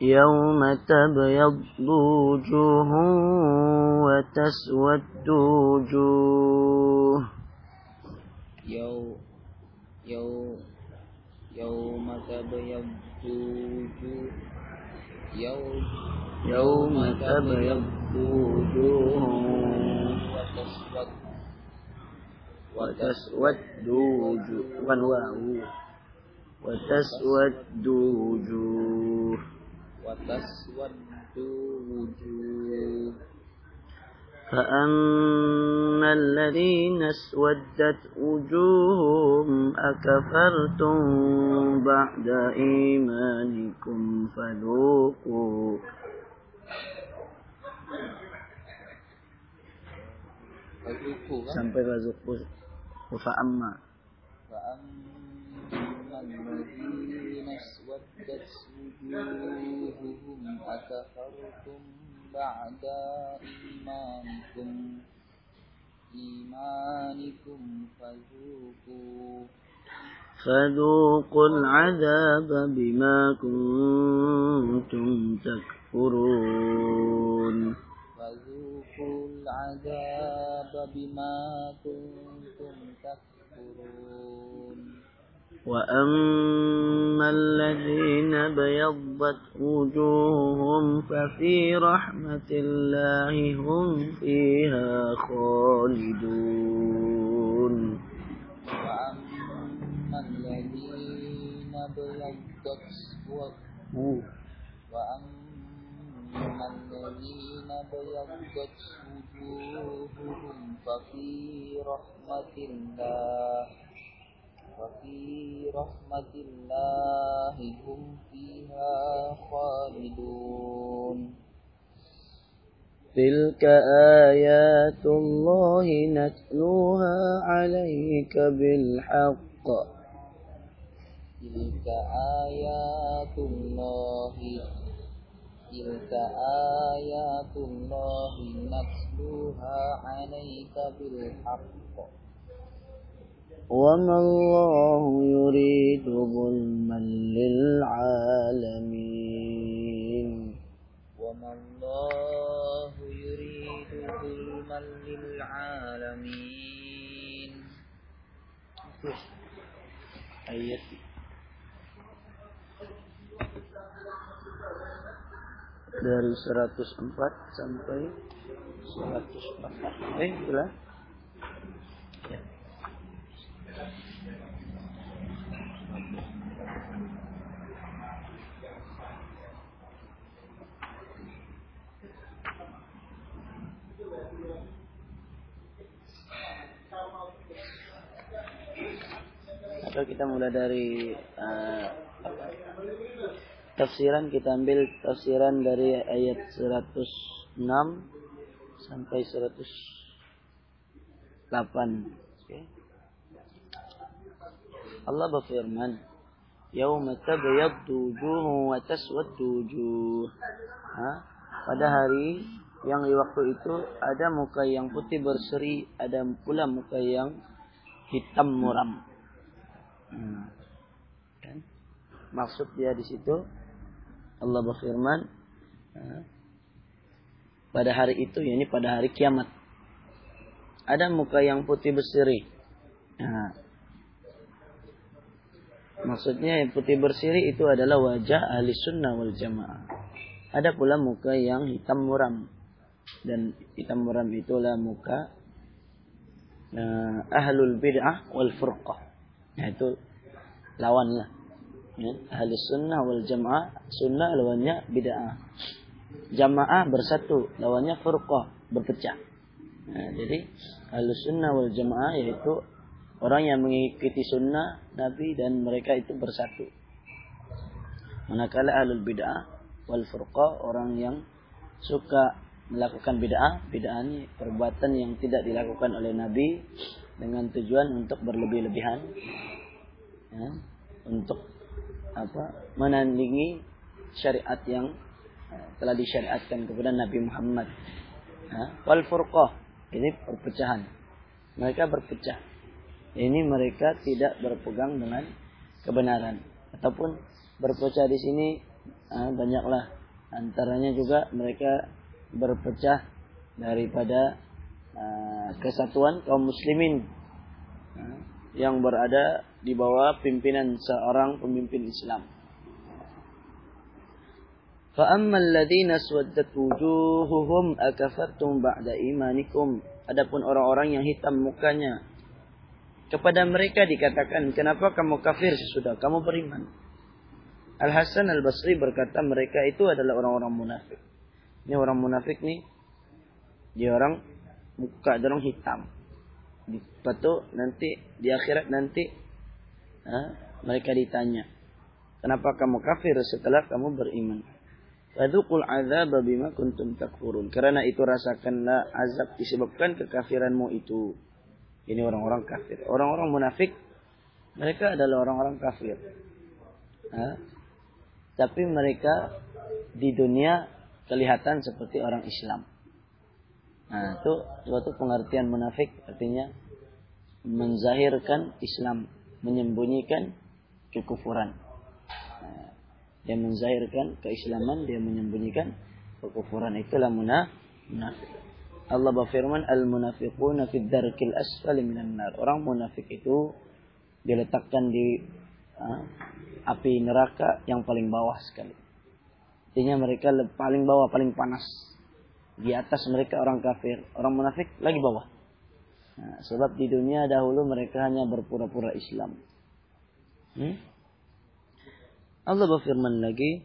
يوم تبيض وجوه وتسود وجوه. يوم يوم يوم تبيض وجوه يوم يوم تبيض وجوه وتسود وتسود وجوه. وتسود وجوه. وتسود وجوه فأما الذين اسودت وجوههم أكفرتم بعد إيمانكم فذوقوا sampai fa'amma فأما الذين اسودت وجوههم أكفرتم بعد إيمانكم إيمانكم فذوقوا فذوقوا العذاب بما كنتم تكفرون. فذوقوا العذاب بما كنتم تكفرون. وأما الذين بيضت وجوههم ففي رحمة الله هم فيها خالدون وأما الذين بيضت وأما الذين وجوههم ففي رحمة الله وفي رحمة الله هم فيها خالدون. تلك آيات الله نتلوها عليك بالحق. تلك آيات الله تلك آيات الله نتلوها عليك بالحق. وما الله يريد ظلما للعالمين وما الله يريد ظلما للعالمين ayat dari 104 sampai 104 eh itulah dari apa? tafsiran kita ambil tafsiran dari ayat 106 sampai 108 Oke. Allah berfirman Yauma tabyaddu wujuhu wa taswaddu wujuh. Ha? Pada hari yang di waktu itu ada muka yang putih berseri, ada pula muka yang hitam muram. Hmm. Kan? Maksud dia di situ Allah berfirman ha, pada hari itu yakni pada hari kiamat ada muka yang putih berseri. Nah, maksudnya yang putih berseri itu adalah wajah ahli sunnah wal jamaah. Ada pula muka yang hitam muram dan hitam muram itulah muka uh, ahlul bid'ah wal furqah. Nah, itu lawanlah. Ya, ahli sunnah wal jamaah sunnah lawannya bid'ah. Jamaah bersatu lawannya furqah berpecah. Nah, jadi ahli sunnah wal jamaah yaitu orang yang mengikuti sunnah Nabi dan mereka itu bersatu. Manakala ahlul bid'ah wal furqah orang yang suka melakukan bid'ah, bid'ah ini perbuatan yang tidak dilakukan oleh Nabi dengan tujuan untuk berlebih-lebihan, ya, untuk apa menandingi syariat yang eh, telah disyariatkan kepada Nabi Muhammad. Ya, wal furqah ini perpecahan. Mereka berpecah. Ini mereka tidak berpegang dengan kebenaran ataupun berpecah di sini ah, banyaklah antaranya juga mereka berpecah daripada ah, kesatuan kaum muslimin ah, yang berada di bawah pimpinan seorang pemimpin Islam. فَأَمَّا الَّذِينَ سْوَدَّتْ وُجُوهُهُمْ أَكَفَرْتُمْ بَعْدَ إِيمَانِكُمْ Adapun orang-orang yang hitam mukanya kepada mereka dikatakan kenapa kamu kafir sesudah kamu beriman Al Hasan Al Basri berkata mereka itu adalah orang-orang munafik ini orang munafik nih dia orang muka dia orang hitam Betul nanti di akhirat nanti ha, mereka ditanya kenapa kamu kafir setelah kamu beriman Fadukul azab bima kuntum takfurun. Karena itu rasakanlah azab disebabkan kekafiranmu itu. Ini orang-orang kafir. Orang-orang munafik, mereka adalah orang-orang kafir. Ha? Tapi mereka di dunia kelihatan seperti orang Islam. Nah, itu suatu pengertian munafik artinya menzahirkan Islam, menyembunyikan kekufuran. Dia menzahirkan keislaman, dia menyembunyikan kekufuran. Itulah munafik. Allah berfirman, Al-munafiquna fid darkil asfali minan nar. Orang munafik itu diletakkan di uh, api neraka yang paling bawah sekali. Artinya mereka paling bawah, paling panas. Di atas mereka orang kafir. Orang munafik lagi bawah. Nah, sebab di dunia dahulu mereka hanya berpura-pura Islam. Hmm? Allah berfirman lagi,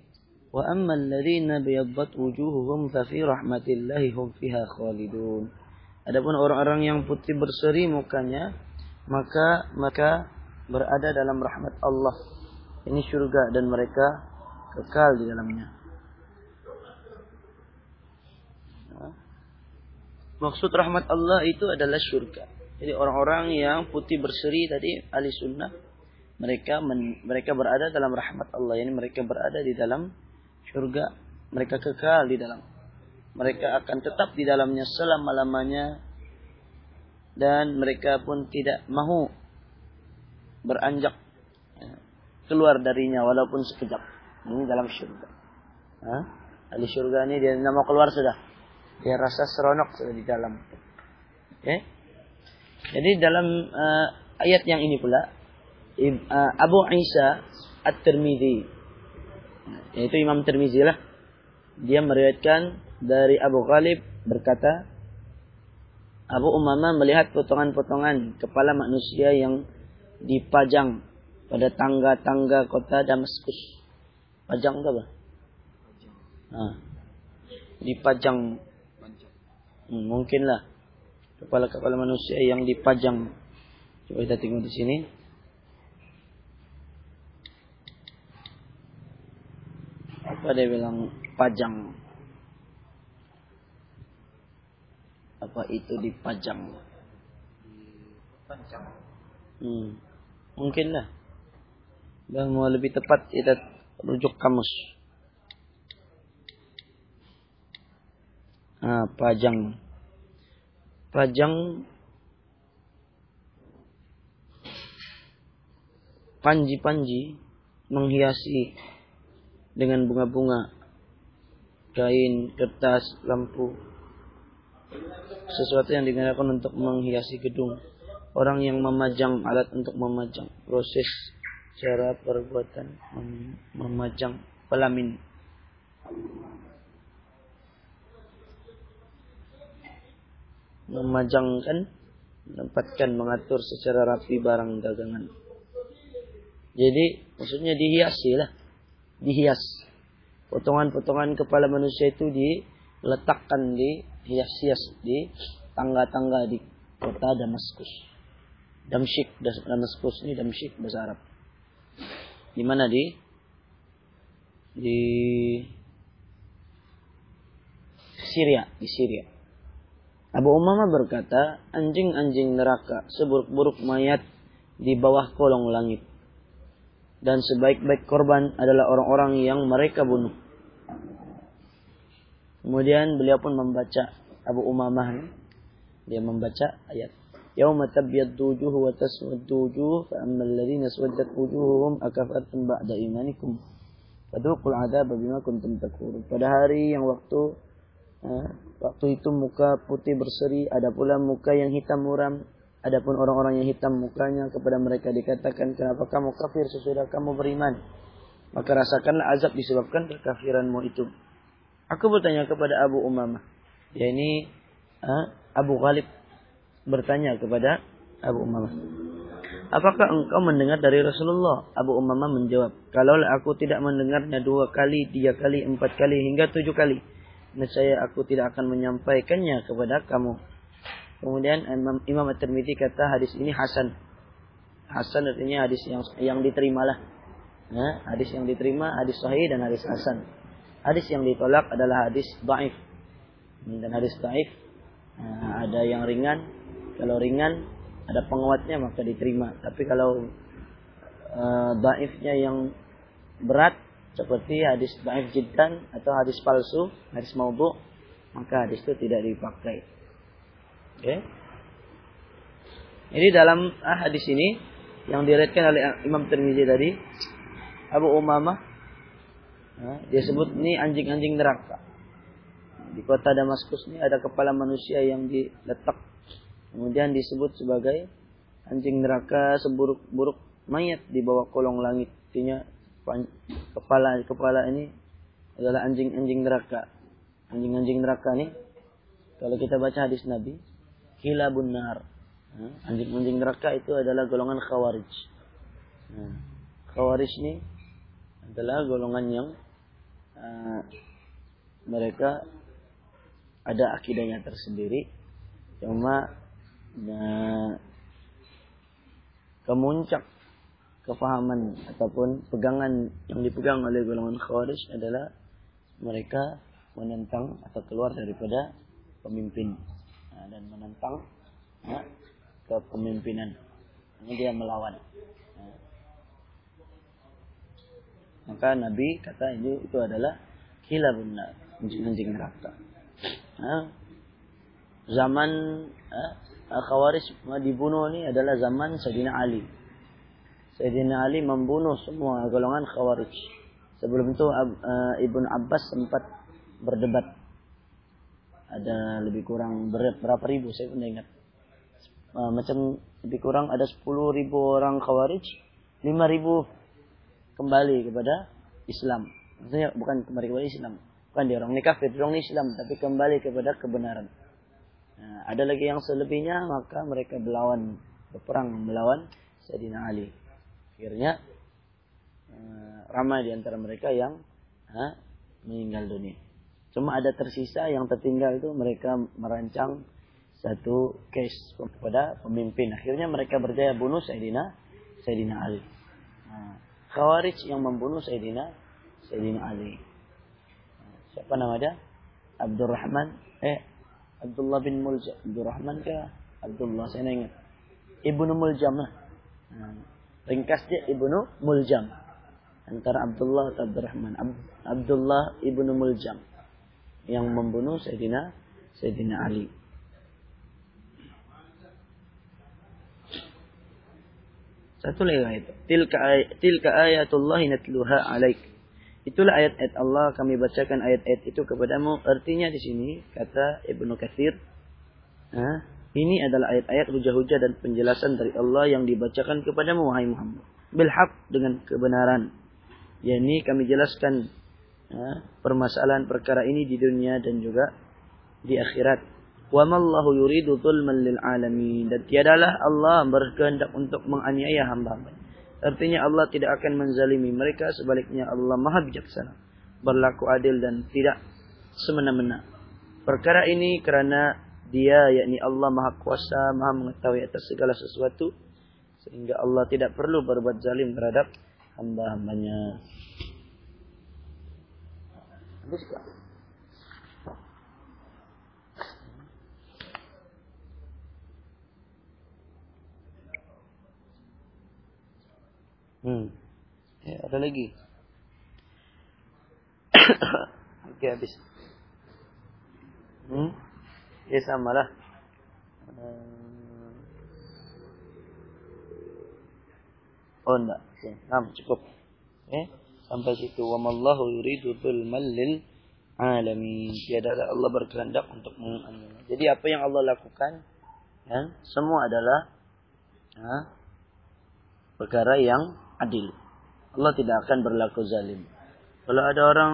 "Wa ammal ladzina biyaddat wujuhuhum fa fi rahmatillahi hum fiha khalidun." Adapun orang-orang yang putih berseri mukanya, maka maka berada dalam rahmat Allah. Ini surga dan mereka kekal di dalamnya. Maksud rahmat Allah itu adalah surga. Jadi orang-orang yang putih berseri tadi ahli sunnah mereka men, mereka berada dalam rahmat Allah. Ini mereka berada di dalam surga. Mereka kekal di dalam. Mereka akan tetap di dalamnya selama-lamanya. Dan mereka pun tidak mahu beranjak ya, keluar darinya walaupun sekejap. Ini dalam surga. Hah? di surga ini dia tidak mau keluar sudah dia rasa seronok sudah di dalam okay? jadi dalam uh, ayat yang ini pula Uh, Abu Isa At-Tirmidzi yaitu Imam Tirmidzi lah dia meriwayatkan dari Abu Ghalib berkata Abu Umamah melihat potongan-potongan kepala manusia yang dipajang pada tangga-tangga kota Damaskus. Pajang apa? Nah, dipajang. Hmm, mungkinlah kepala-kepala manusia yang dipajang. Coba kita tengok di sini. apa dia bilang pajang apa itu dipajang Panjang. hmm. mungkin lah dan mau lebih tepat kita rujuk kamus ah, pajang pajang panji-panji menghiasi dengan bunga-bunga, kain, kertas, lampu, sesuatu yang digunakan untuk menghiasi gedung. Orang yang memajang alat untuk memajang, proses cara perbuatan mem memajang pelamin. Memajangkan, menempatkan, mengatur secara rapi barang dagangan. Jadi maksudnya dihiasi lah dihias. Potongan-potongan kepala manusia itu diletakkan di hias-hias di tangga-tangga di kota Damaskus. Damsyik, Damaskus ini Damsyik bahasa Arab. Di mana di di Syria, di Syria. Abu Umamah berkata, anjing-anjing neraka seburuk-buruk mayat di bawah kolong langit dan sebaik-baik korban adalah orang-orang yang mereka bunuh. Kemudian beliau pun membaca Abu Umamah dia membaca ayat Yauma tabyaddu wujuh wa taswaddu wujuh fa ammal ladzina swaddat wujuhuhum akafartum ba'da imanikum Fadukul adab bima kuntum takfurun. Pada hari yang waktu waktu itu muka putih berseri, ada pula muka yang hitam muram. Adapun orang-orang yang hitam mukanya kepada mereka dikatakan kenapa kamu kafir sesudah kamu beriman? Maka rasakanlah azab disebabkan kekafiranmu itu. Aku bertanya kepada Abu Umamah. Ya ini Abu Ghalib bertanya kepada Abu Umamah. Apakah engkau mendengar dari Rasulullah? Abu Umamah menjawab, kalau aku tidak mendengarnya dua kali, tiga kali, empat kali, hingga tujuh kali, nescaya aku tidak akan menyampaikannya kepada kamu. Kemudian Imam, Imam At-Tirmidzi kata hadis ini hasan. Hasan artinya hadis yang yang diterimalah. Nah, hadis yang diterima, hadis sahih dan hadis hasan. Hadis yang ditolak adalah hadis dhaif. Dan hadis dhaif nah, ada yang ringan. Kalau ringan ada penguatnya maka diterima. Tapi kalau uh, daifnya yang berat seperti hadis daif jiddan atau hadis palsu, hadis maudhu, maka hadis itu tidak dipakai. Oke. Okay. Jadi dalam ah, hadis ini yang diriwayatkan oleh Imam Tirmizi tadi Abu Umamah nah, dia sebut ini anjing-anjing neraka. Di kota Damaskus ini ada kepala manusia yang diletak Kemudian disebut sebagai anjing neraka seburuk-buruk mayat di bawah kolong langit. Artinya kepala kepala ini adalah anjing-anjing neraka. Anjing-anjing neraka ini kalau kita baca hadis Nabi, kilabun nar. Anjing-anjing neraka itu adalah golongan khawarij. Nah, khawarij ini adalah golongan yang uh, mereka ada akidahnya tersendiri. Cuma nah, kemuncak kefahaman ataupun pegangan yang dipegang oleh golongan khawarij adalah mereka menentang atau keluar daripada pemimpin nah, dan menentang nah, kepemimpinan ini dia melawan nah. maka Nabi kata itu itu adalah kilabun anjing neraka nah, zaman eh, Khawarij dibunuh ini adalah zaman Sayyidina Ali. Sayyidina Ali membunuh semua golongan Khawarij. Sebelum itu uh, Ibn Abbas sempat berdebat. Ada lebih kurang berapa ribu saya pun ingat. Uh, macam lebih kurang ada 10 ribu orang Khawarij, 5 ribu kembali kepada Islam. Maksudnya bukan kembali kepada Islam. Bukan dia orang ini kafir, orang Islam, tapi kembali kepada kebenaran. Nah, ada lagi yang selebihnya maka mereka melawan berperang melawan Sayyidina Ali. Akhirnya uh, ramai di antara mereka yang uh, meninggal dunia. Cuma ada tersisa yang tertinggal itu mereka merancang satu case kepada pemimpin. Akhirnya mereka berjaya bunuh Sayyidina Sayyidina Ali. Nah, Khawarij yang membunuh Sayyidina Sayyidina Ali. Nah, siapa namanya? Abdurrahman eh Abdullah bin Muljam. Abdurrahman ke Abdullah saya ingat. Ibnu Muljam lah. Nah, ringkasnya Ibnu Muljam. Antara Abdullah Abdurrahman. Ab Abdullah Ibnu Muljam. Yang membunuh Sayyidina Sayyidina Ali. Satu lagi ayat. Tilka, ay tilka ayatullah natluha alaik. Itulah ayat-ayat Allah kami bacakan ayat-ayat itu kepadamu. Artinya di sini kata Ibnu Katsir, ini adalah ayat-ayat hujah-hujah dan penjelasan dari Allah yang dibacakan kepadamu wahai Muhammad. Bilhaq dengan kebenaran. Yani kami jelaskan nah, permasalahan perkara ini di dunia dan juga di akhirat. Wa mallahu yuridu zulman lil alamin. Dan tiadalah Allah berkehendak untuk menganiaya hamba-hambanya. Artinya Allah tidak akan menzalimi mereka. Sebaliknya Allah maha bijaksana. Berlaku adil dan tidak semena-mena. Perkara ini kerana dia yakni Allah maha kuasa, maha mengetahui atas segala sesuatu. Sehingga Allah tidak perlu berbuat zalim terhadap hamba-hambanya. Hmm. Ya, ada lagi. Oke, habis. Hmm. Ya sama lah. Hmm. Oh enggak. Oke, nah, cukup. Eh. Sampai situ. Wa mallahu yuridu dzulmal lil alamin. Tiada Allah berkehendak untuk menganiaya. Jadi apa yang Allah lakukan ya, semua adalah ya, perkara yang adil. Allah tidak akan berlaku zalim. Kalau ada orang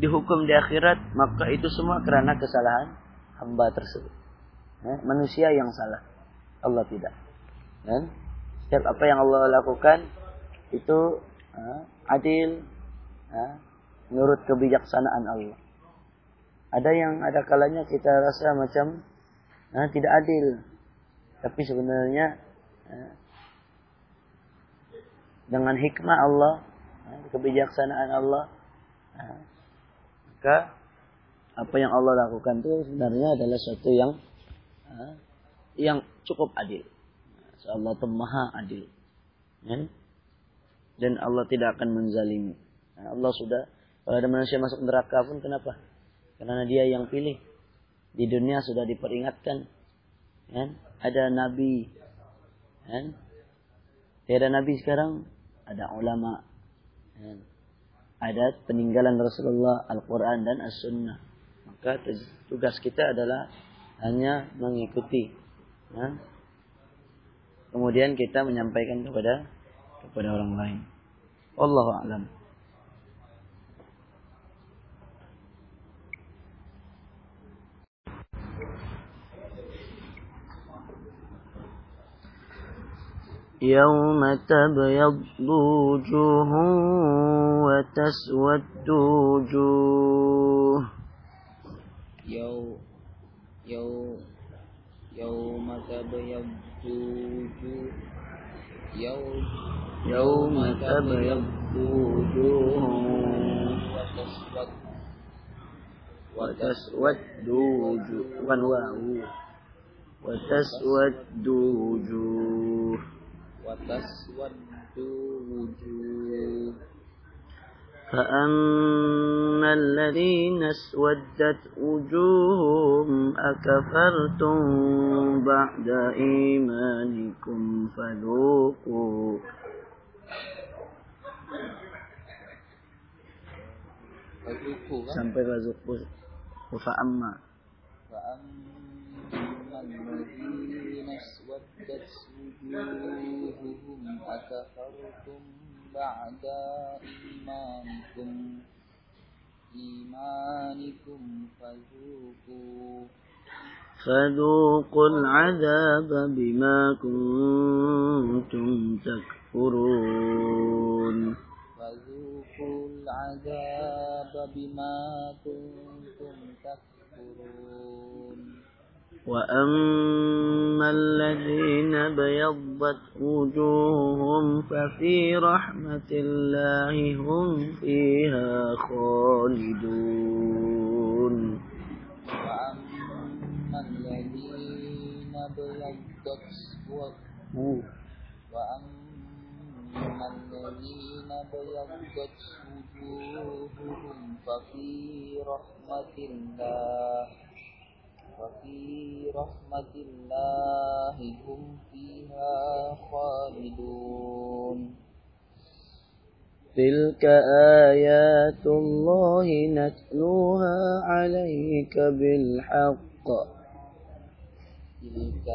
dihukum di akhirat, maka itu semua karena kesalahan hamba tersebut. Ya, manusia yang salah. Allah tidak. Dan setiap apa yang Allah lakukan itu uh, adil uh, menurut kebijaksanaan Allah. Ada yang ada kalanya kita rasa macam uh, tidak adil, tapi sebenarnya uh, dengan hikmah Allah, uh, kebijaksanaan Allah, uh, maka apa yang Allah lakukan itu sebenarnya adalah sesuatu yang uh, yang cukup adil. Allah itu maha adil. Ya? Dan Allah tidak akan menzalimi. Nah, Allah sudah, kalau ada manusia masuk neraka pun kenapa? Karena dia yang pilih. Di dunia sudah diperingatkan. Ya? Ada nabi. Ya? Tiada nabi sekarang. Ada ulama. Ada peninggalan Rasulullah, Al-Quran dan As-Sunnah Maka tugas kita adalah hanya mengikuti. Ya? kemudian kita menyampaikan kepada kepada orang lain. Allah a'lam. يوم تبيض وجوه وتسود وجوه يوم يوم يوم تبيض وجوه يوم يوم تبيض وجوه وتسود وتسود وجوه والواو وتسود وجوه وتسود وجوه فأما الذين اسودت وجوههم أكفرتم بعد إيمانكم فذوقوا فذوقوا sampai fazuqu fa'amma. فأما الذين اسودت وجوههم أكفرتم بعد إيمانكم. إيمانكم فذوقوا. فذوقوا العذاب بما كنتم تكفرون. فذوقوا العذاب بما كنتم تكفرون. وأما الذين بيضت وجوههم ففي رحمة الله هم فيها خالدون وأما الذين وجوههم وأما الذين ابيضت وجوههم ففي رحمة الله وفي رحمة الله هم فيها خالدون. تلك آيات الله نتلوها عليك بالحق. تلك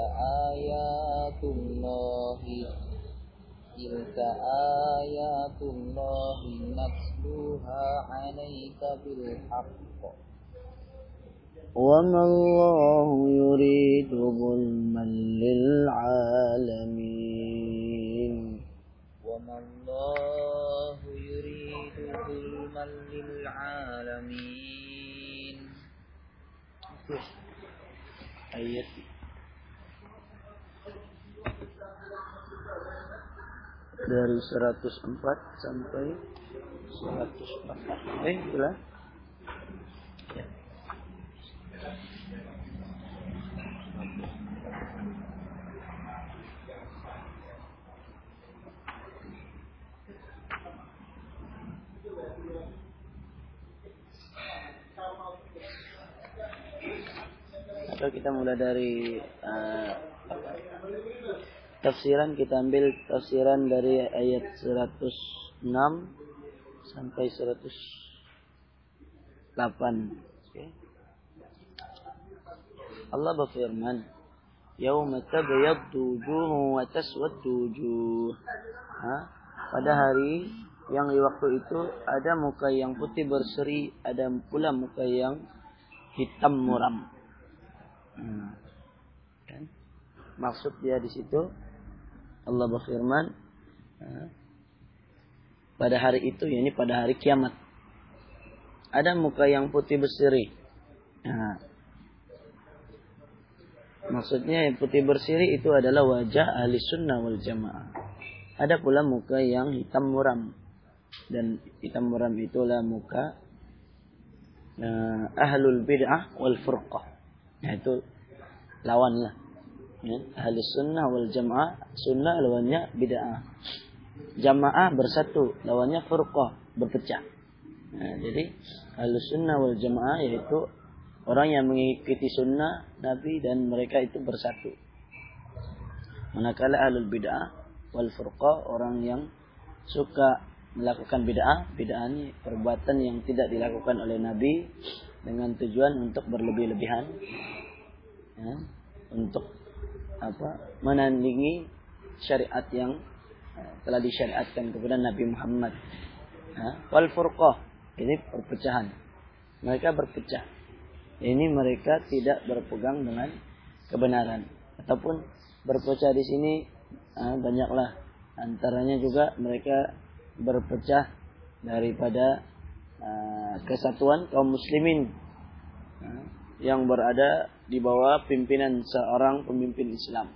آيات الله تلك آيات الله نتلوها عليك بالحق. وما الله يريد ظلما للعالمين وما الله يريد ظلما للعالمين ayat dari 104 sampai 104 eh itulah ya. atau kita mulai dari uh, tafsiran kita ambil tafsiran dari ayat 106 sampai 108. Okay. Allah berfirman, "Yauma tabyaddu wujuhun wa taswaddu wujuh." Pada hari yang di waktu itu ada muka yang putih berseri, ada pula muka yang hitam muram. Hmm. Kan? Maksud dia di situ Allah berfirman pada hari itu, yakni pada hari kiamat. Ada muka yang putih berseri. Nah, maksudnya yang putih berseri itu adalah wajah ahli sunnah wal jamaah. Ada pula muka yang hitam muram. Dan hitam muram itulah muka uh, ahlul bid'ah wal furqah. Nah, itu lawanlah. Ya, ahli sunnah wal jamaah. Sunnah lawannya bid'ah jamaah bersatu, lawannya furqah, berpecah. Nah, jadi sunnah wal jamaah yaitu orang yang mengikuti sunnah Nabi dan mereka itu bersatu. Manakala ahlul bid'ah wal furqah orang yang suka melakukan bid'ah, bid'ah ini perbuatan yang tidak dilakukan oleh Nabi dengan tujuan untuk berlebih-lebihan, ya, untuk apa menandingi syariat yang telah disyariatkan kepada Nabi Muhammad. Wal furqah ini perpecahan. Mereka berpecah Ini mereka tidak berpegang dengan kebenaran ataupun berpecah di sini banyaklah antaranya juga mereka berpecah daripada kesatuan kaum muslimin yang berada di bawah pimpinan seorang pemimpin Islam.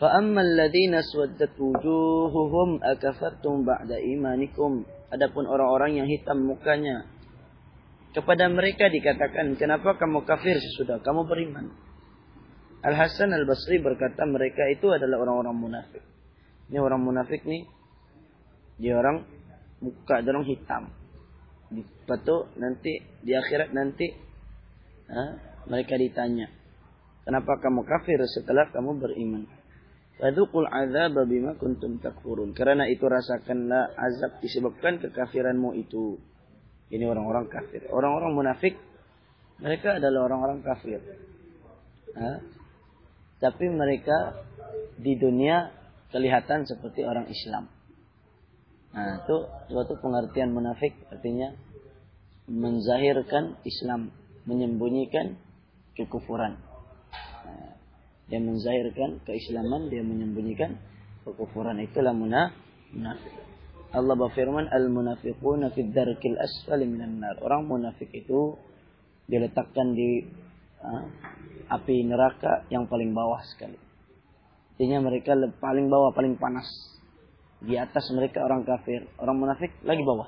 فَأَمَّا الَّذِينَ سْوَدَّتْ وُجُوهُهُمْ أَكَفَرْتُمْ بَعْدَ إِيمَانِكُمْ Adapun orang-orang yang hitam mukanya kepada mereka dikatakan kenapa kamu kafir sesudah kamu beriman Al Hasan Al Basri berkata mereka itu adalah orang-orang munafik ini orang munafik nih dia orang muka dorong hitam Lepas nanti di akhirat nanti ha, mereka ditanya kenapa kamu kafir setelah kamu beriman Fadukul azab bima kuntum takfurun. Karena itu rasakanlah azab disebabkan kekafiranmu itu. Ini orang-orang kafir. Orang-orang munafik, mereka adalah orang-orang kafir. Ha? Tapi mereka di dunia kelihatan seperti orang Islam. Nah, itu suatu pengertian munafik artinya menzahirkan Islam, menyembunyikan kekufuran. Dia menzahirkan keislaman, dia menyembunyikan kekufuran. Itulah munafik. Allah berfirman, Al-munafiquna fid darkil asfali minan nar. Orang munafik itu diletakkan di uh, api neraka yang paling bawah sekali. Artinya mereka paling bawah, paling panas. Di atas mereka orang kafir. Orang munafik lagi bawah.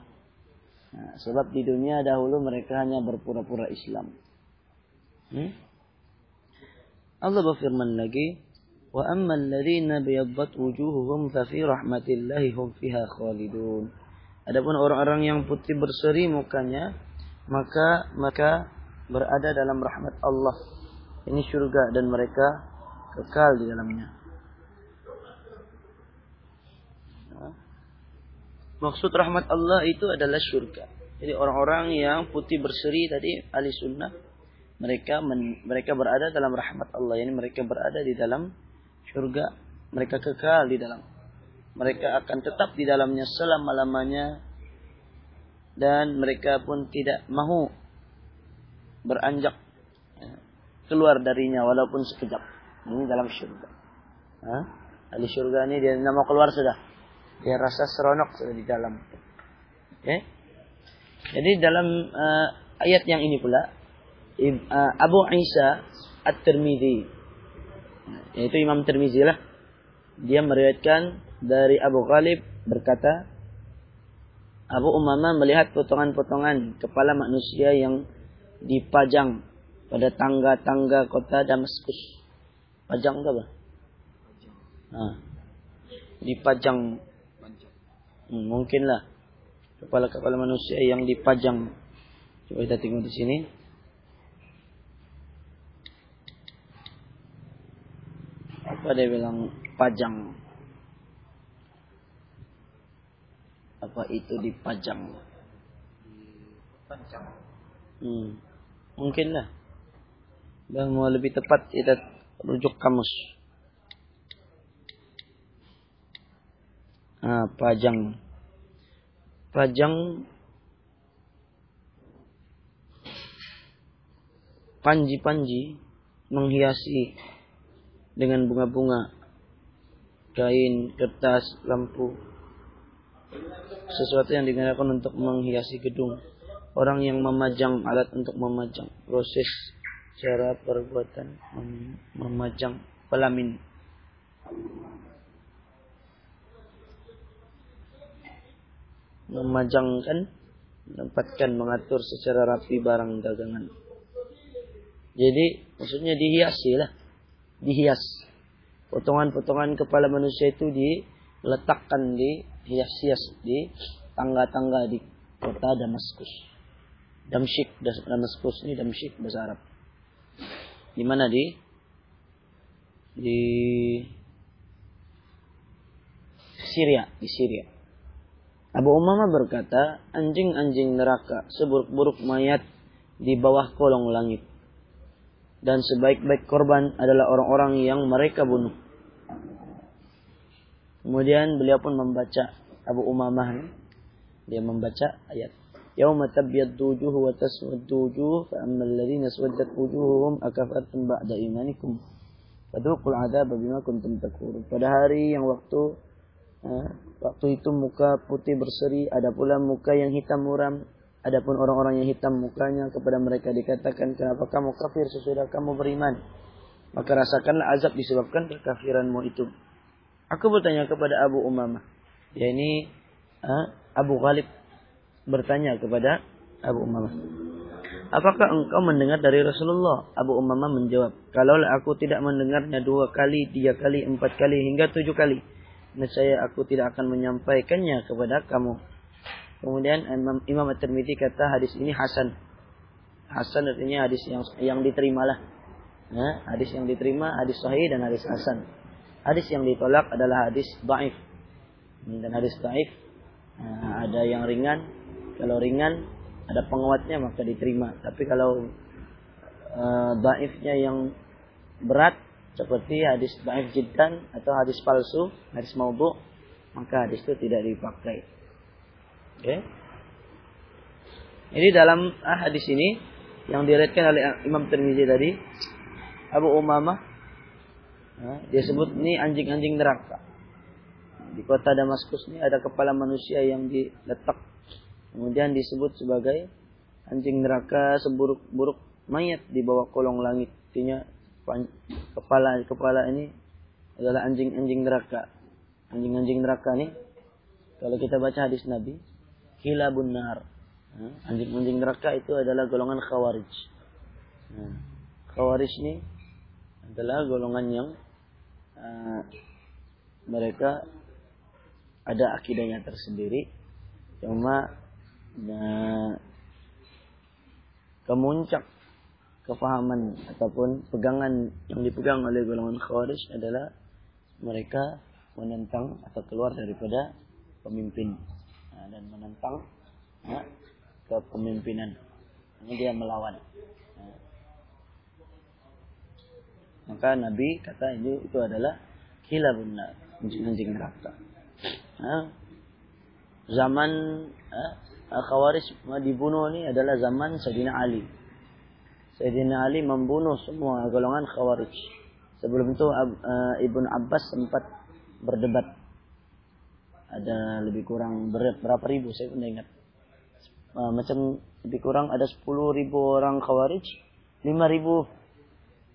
Nah, sebab di dunia dahulu mereka hanya berpura-pura Islam. Hmm? Allah berfirman lagi, "Wa ammal ladzina biyaddat wujuhuhum fa fi rahmatillahi hum fiha khalidun." Adapun orang-orang yang putih berseri mukanya, maka maka berada dalam rahmat Allah. Ini surga dan mereka kekal di dalamnya. Maksud rahmat Allah itu adalah surga. Jadi orang-orang yang putih berseri tadi ahli sunnah mereka men, mereka berada dalam rahmat Allah ini mereka berada di dalam surga mereka kekal di dalam. Mereka akan tetap di dalamnya selama-lamanya. Dan mereka pun tidak mahu beranjak ya, keluar darinya walaupun sekejap. Ini dalam surga Hah? ahli surga ini dia nama keluar sudah. Dia rasa seronok sudah di dalam. Oke okay? jadi dalam uh, ayat yang ini pula Uh, Abu Isa At-Tirmidzi yaitu Imam Tirmizi lah dia meriwayatkan dari Abu Ghalib berkata Abu Umamah melihat potongan-potongan kepala manusia yang dipajang pada tangga-tangga kota Damaskus. Pajang apa? Nah, dipajang. Hmm, mungkinlah kepala-kepala manusia yang dipajang. Coba kita tengok di sini. Apa dia bilang pajang Apa itu dipajang? Pancang. Hmm. Mungkin lah. Dan mau lebih tepat kita rujuk kamus. Ah, pajang. Pajang panji-panji menghiasi dengan bunga-bunga, kain, kertas, lampu, sesuatu yang digunakan untuk menghiasi gedung. Orang yang memajang alat untuk memajang proses cara perbuatan mem- memajang pelamin. Memajangkan, menempatkan, mengatur secara rapi barang dagangan. Jadi maksudnya dihiasi lah, dihias. Potongan-potongan kepala manusia itu diletakkan di hias-hias di tangga-tangga di kota Damaskus. Damsyik, Damaskus ini Damsyik bahasa Arab. Di mana di di Syria, di Syria. Abu Umamah berkata, anjing-anjing neraka seburuk-buruk mayat di bawah kolong langit. Dan sebaik-baik korban adalah orang-orang yang mereka bunuh. Kemudian beliau pun membaca Abu Umamah dia membaca ayat Yauma tabyaddu wujuh wa taswaddu wujuh fa ammal ladzina aswaddat wujuhuhum akafartum ba'da imanikum fadhuqul adzaba bima kuntum takfurun. Pada hari yang waktu eh, waktu itu muka putih berseri, ada pula muka yang hitam muram, adapun orang-orang yang hitam mukanya kepada mereka dikatakan kenapa kamu kafir sesudah kamu beriman? Maka rasakanlah azab disebabkan kekafiranmu itu. Aku bertanya kepada Abu Umamah, yakni eh, Abu Ghalib bertanya kepada Abu Umamah. Apakah engkau mendengar dari Rasulullah? Abu Umamah menjawab, kalaulah aku tidak mendengarnya dua kali, tiga kali, empat kali, hingga tujuh kali, nescaya aku tidak akan menyampaikannya kepada kamu. Kemudian Imam, Imam At-Tirmidzi kata hadis ini hasan. Hasan artinya hadis yang yang diterimalah. Nah, hadis yang diterima, hadis sahih dan hadis hasan. Hadis yang ditolak adalah hadis dhaif. Dan hadis dhaif nah, ada yang ringan, kalau ringan ada penguatnya maka diterima. Tapi kalau uh, yang berat seperti hadis daif jiddan atau hadis palsu, hadis maudhu, maka hadis itu tidak dipakai. Oke. Okay. Jadi dalam hadis ini yang diriwayatkan oleh Imam Tirmizi tadi, Abu Umamah nah, dia sebut ini anjing-anjing neraka. Di kota Damaskus ini ada kepala manusia yang diletak Kemudian disebut sebagai anjing neraka seburuk-buruk mayat di bawah kolong langit. Artinya kepala kepala ini adalah anjing-anjing neraka. Anjing-anjing neraka ini kalau kita baca hadis Nabi, kilabun nar. Anjing-anjing neraka itu adalah golongan khawarij. Nah, khawarij ini adalah golongan yang uh, mereka ada akidahnya tersendiri. Cuma nah, kemuncak kefahaman ataupun pegangan yang dipegang oleh golongan khawarij adalah mereka menentang atau keluar daripada pemimpin dan menentang nah, kepemimpinan ini dia melawan nah. maka Nabi kata ini itu adalah kilabun anjing neraka nah, zaman eh, Khawarij dibunuh ini adalah zaman Sayyidina Ali. Sayyidina Ali membunuh semua golongan Khawarij. Sebelum itu uh, Ibn Abbas sempat berdebat. Ada lebih kurang berapa ribu saya pun ingat. Uh, macam lebih kurang ada 10 ribu orang Khawarij, 5 ribu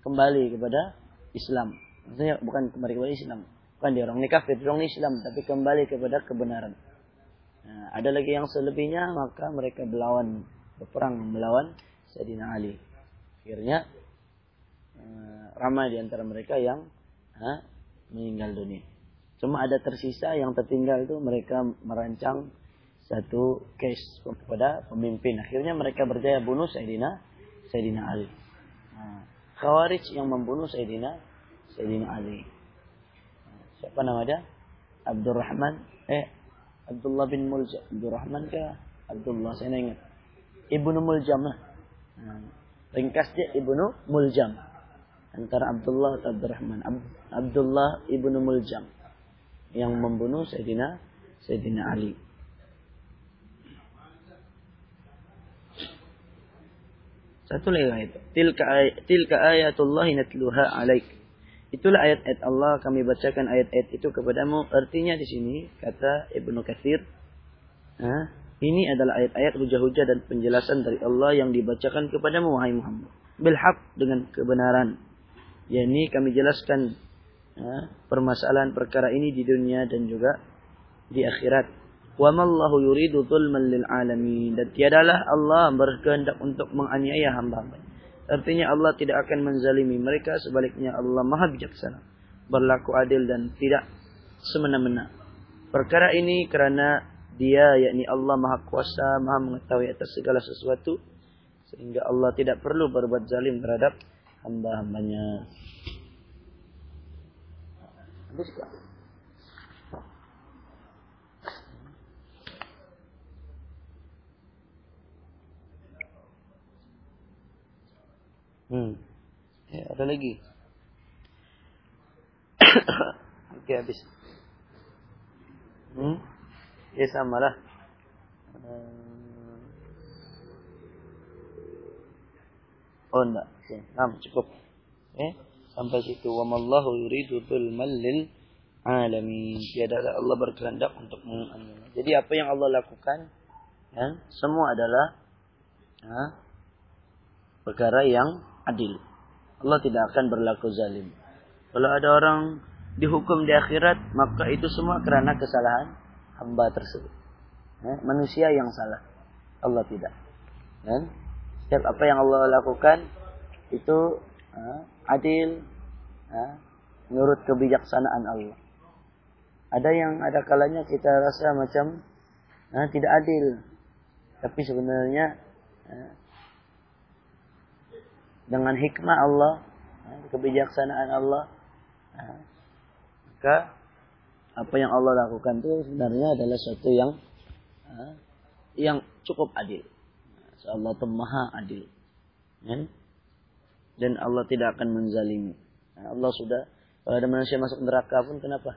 kembali kepada Islam. Maksudnya bukan kembali kepada Islam. Bukan dia orang ini kafir, dia orang Islam, tapi kembali kepada kebenaran. Nah, ada lagi yang selebihnya maka mereka melawan berperang melawan Sayyidina Ali. Akhirnya uh, ramai di antara mereka yang uh, meninggal dunia. Cuma ada tersisa yang tertinggal itu mereka merancang satu case kepada pemimpin. Akhirnya mereka berjaya bunuh Sayyidina Sayyidina Ali. Nah, Khawarij yang membunuh Sayyidina Sayyidina Ali. Siapa namanya? Abdurrahman eh Abdullah bin Muljam. Abdurrahman kah? Abdullah, saya ingat. Ibnu Muljam lah. Nah, ringkasnya Ibnu Muljam. Antara Abdullah atau Abdurrahman. Ab Abdullah Ibnu Muljam. Yang membunuh Sayyidina Sayyidina Ali. Satu lagi. Tilka, tilka ayatullah natluha alaik. Itulah ayat-ayat Allah kami bacakan ayat-ayat itu kepadamu. Artinya di sini kata Ibnu Katsir, ini adalah ayat-ayat hujah-hujah dan penjelasan dari Allah yang dibacakan kepadamu wahai Muhammad. Bilhaq dengan kebenaran. Yani kami jelaskan ya, permasalahan perkara ini di dunia dan juga di akhirat. Wa mallahu yuridu zulman lil alamin. Dan tiadalah Allah berkehendak untuk menganiaya hamba-hamba. Artinya Allah tidak akan menzalimi mereka. Sebaliknya Allah maha bijaksana. Berlaku adil dan tidak semena-mena. Perkara ini kerana dia yakni Allah maha kuasa, maha mengetahui atas segala sesuatu. Sehingga Allah tidak perlu berbuat zalim terhadap hamba-hambanya. Habis Hmm. Ya, ada lagi. Oke, habis. Hmm? Ya sama lah. Oh enggak. Oke. Nah, cukup. Eh, sampai situ. Wa mallahu yuridu dzulmal lil alamin. Tiada Allah berkehendak untuk menganiaya. Jadi apa yang Allah lakukan ya, semua adalah ya, perkara yang adil. Allah tidak akan berlaku zalim. Kalau ada orang dihukum di akhirat, maka itu semua karena kesalahan hamba tersebut. Ya, manusia yang salah. Allah tidak. Dan setiap apa yang Allah lakukan itu uh, adil uh, menurut kebijaksanaan Allah. Ada yang ada kalanya kita rasa macam uh, tidak adil. Tapi sebenarnya uh, dengan hikmah Allah, kebijaksanaan Allah, maka apa yang Allah lakukan itu sebenarnya adalah sesuatu yang yang cukup adil. Allah itu maha adil. Ya. Dan Allah tidak akan menzalimi. Allah sudah, kalau ada manusia masuk neraka pun kenapa?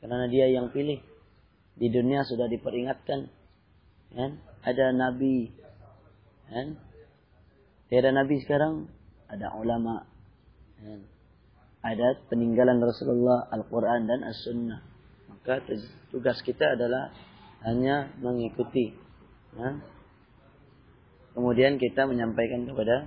Karena dia yang pilih. Di dunia sudah diperingatkan. Ya. Ada nabi. Ya. Tiada nabi sekarang ada ulama, ya. ada peninggalan Rasulullah, Al-Quran dan As-Sunnah. Maka tugas kita adalah hanya mengikuti. Ya. Kemudian kita menyampaikan kepada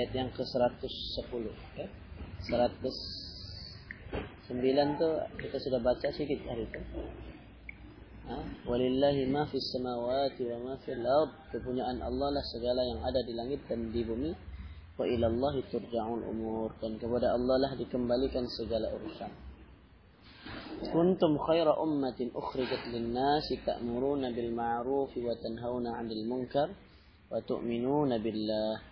ayat yang ke-110 ya. 109 tuh kita sudah baca sedikit hari itu. Walillahi ma fis samawati wa ma fil ard. Kepunyaan Allah lah segala yang ada di langit dan di bumi. Wa ilallahi turja'ul umur. Dan kepada Allah lah dikembalikan segala urusan. Kuntum khaira ummatin ukhrijat lin-nasi ta'muruna bil ma'rufi wa tanhauna 'anil munkar wa tu'minuna billah.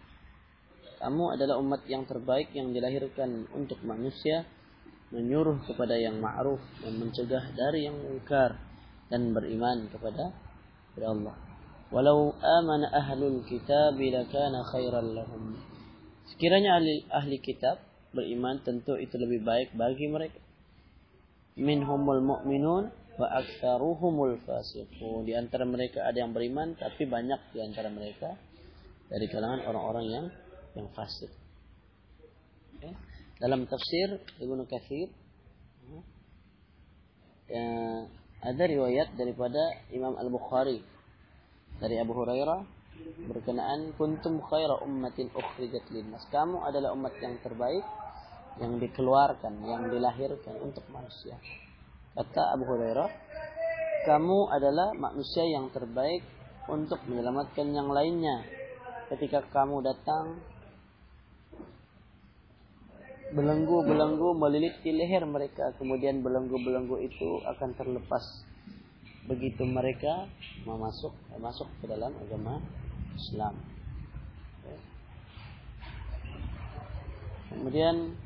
Kamu adalah umat yang terbaik yang dilahirkan untuk manusia menyuruh kepada yang ma'ruf dan mencegah dari yang mungkar dan beriman kepada Allah. Walau amana ahlul kitab lakana khairan lahum. Sekiranya ahli, ahli kitab beriman tentu itu lebih baik bagi mereka minhumul mu'minun wa aktsaruhumul fasiqun. Di antara mereka ada yang beriman tapi banyak di antara mereka dari kalangan orang-orang yang yang fasik. Okay. Dalam tafsir Ibnu Katsir ya, ada riwayat daripada Imam Al-Bukhari dari Abu Hurairah berkenaan kuntum khaira ummatin ukhrijat linnas. Kamu adalah umat yang terbaik yang dikeluarkan, yang dilahirkan untuk manusia. Kata Abu Hurairah, kamu adalah manusia yang terbaik untuk menyelamatkan yang lainnya. Ketika kamu datang belenggu-belenggu melilit di leher mereka, kemudian belenggu-belenggu itu akan terlepas begitu mereka memasuk masuk ke dalam agama Islam. Kemudian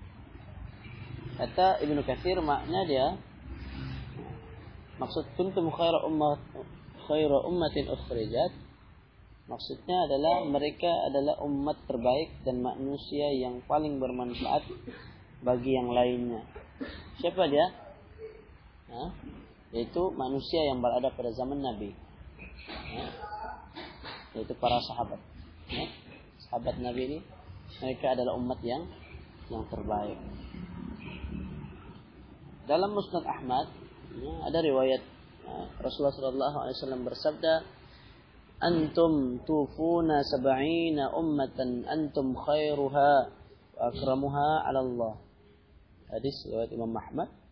kata Ibnu Katsir makna dia maksud kuntum khaira ummat khaira ummatin ukhrijat maksudnya adalah mereka adalah umat terbaik dan manusia yang paling bermanfaat bagi yang lainnya. Siapa dia? Hah? yaitu manusia yang berada pada zaman Nabi ya, yaitu para sahabat ya, sahabat Nabi ini mereka adalah umat yang yang terbaik dalam Musnad Ahmad ya, ada riwayat ya, Rasulullah SAW bersabda antum tufuna sab'ina ummatan antum khairuha wa akramuha ala Allah hadis riwayat Imam Ahmad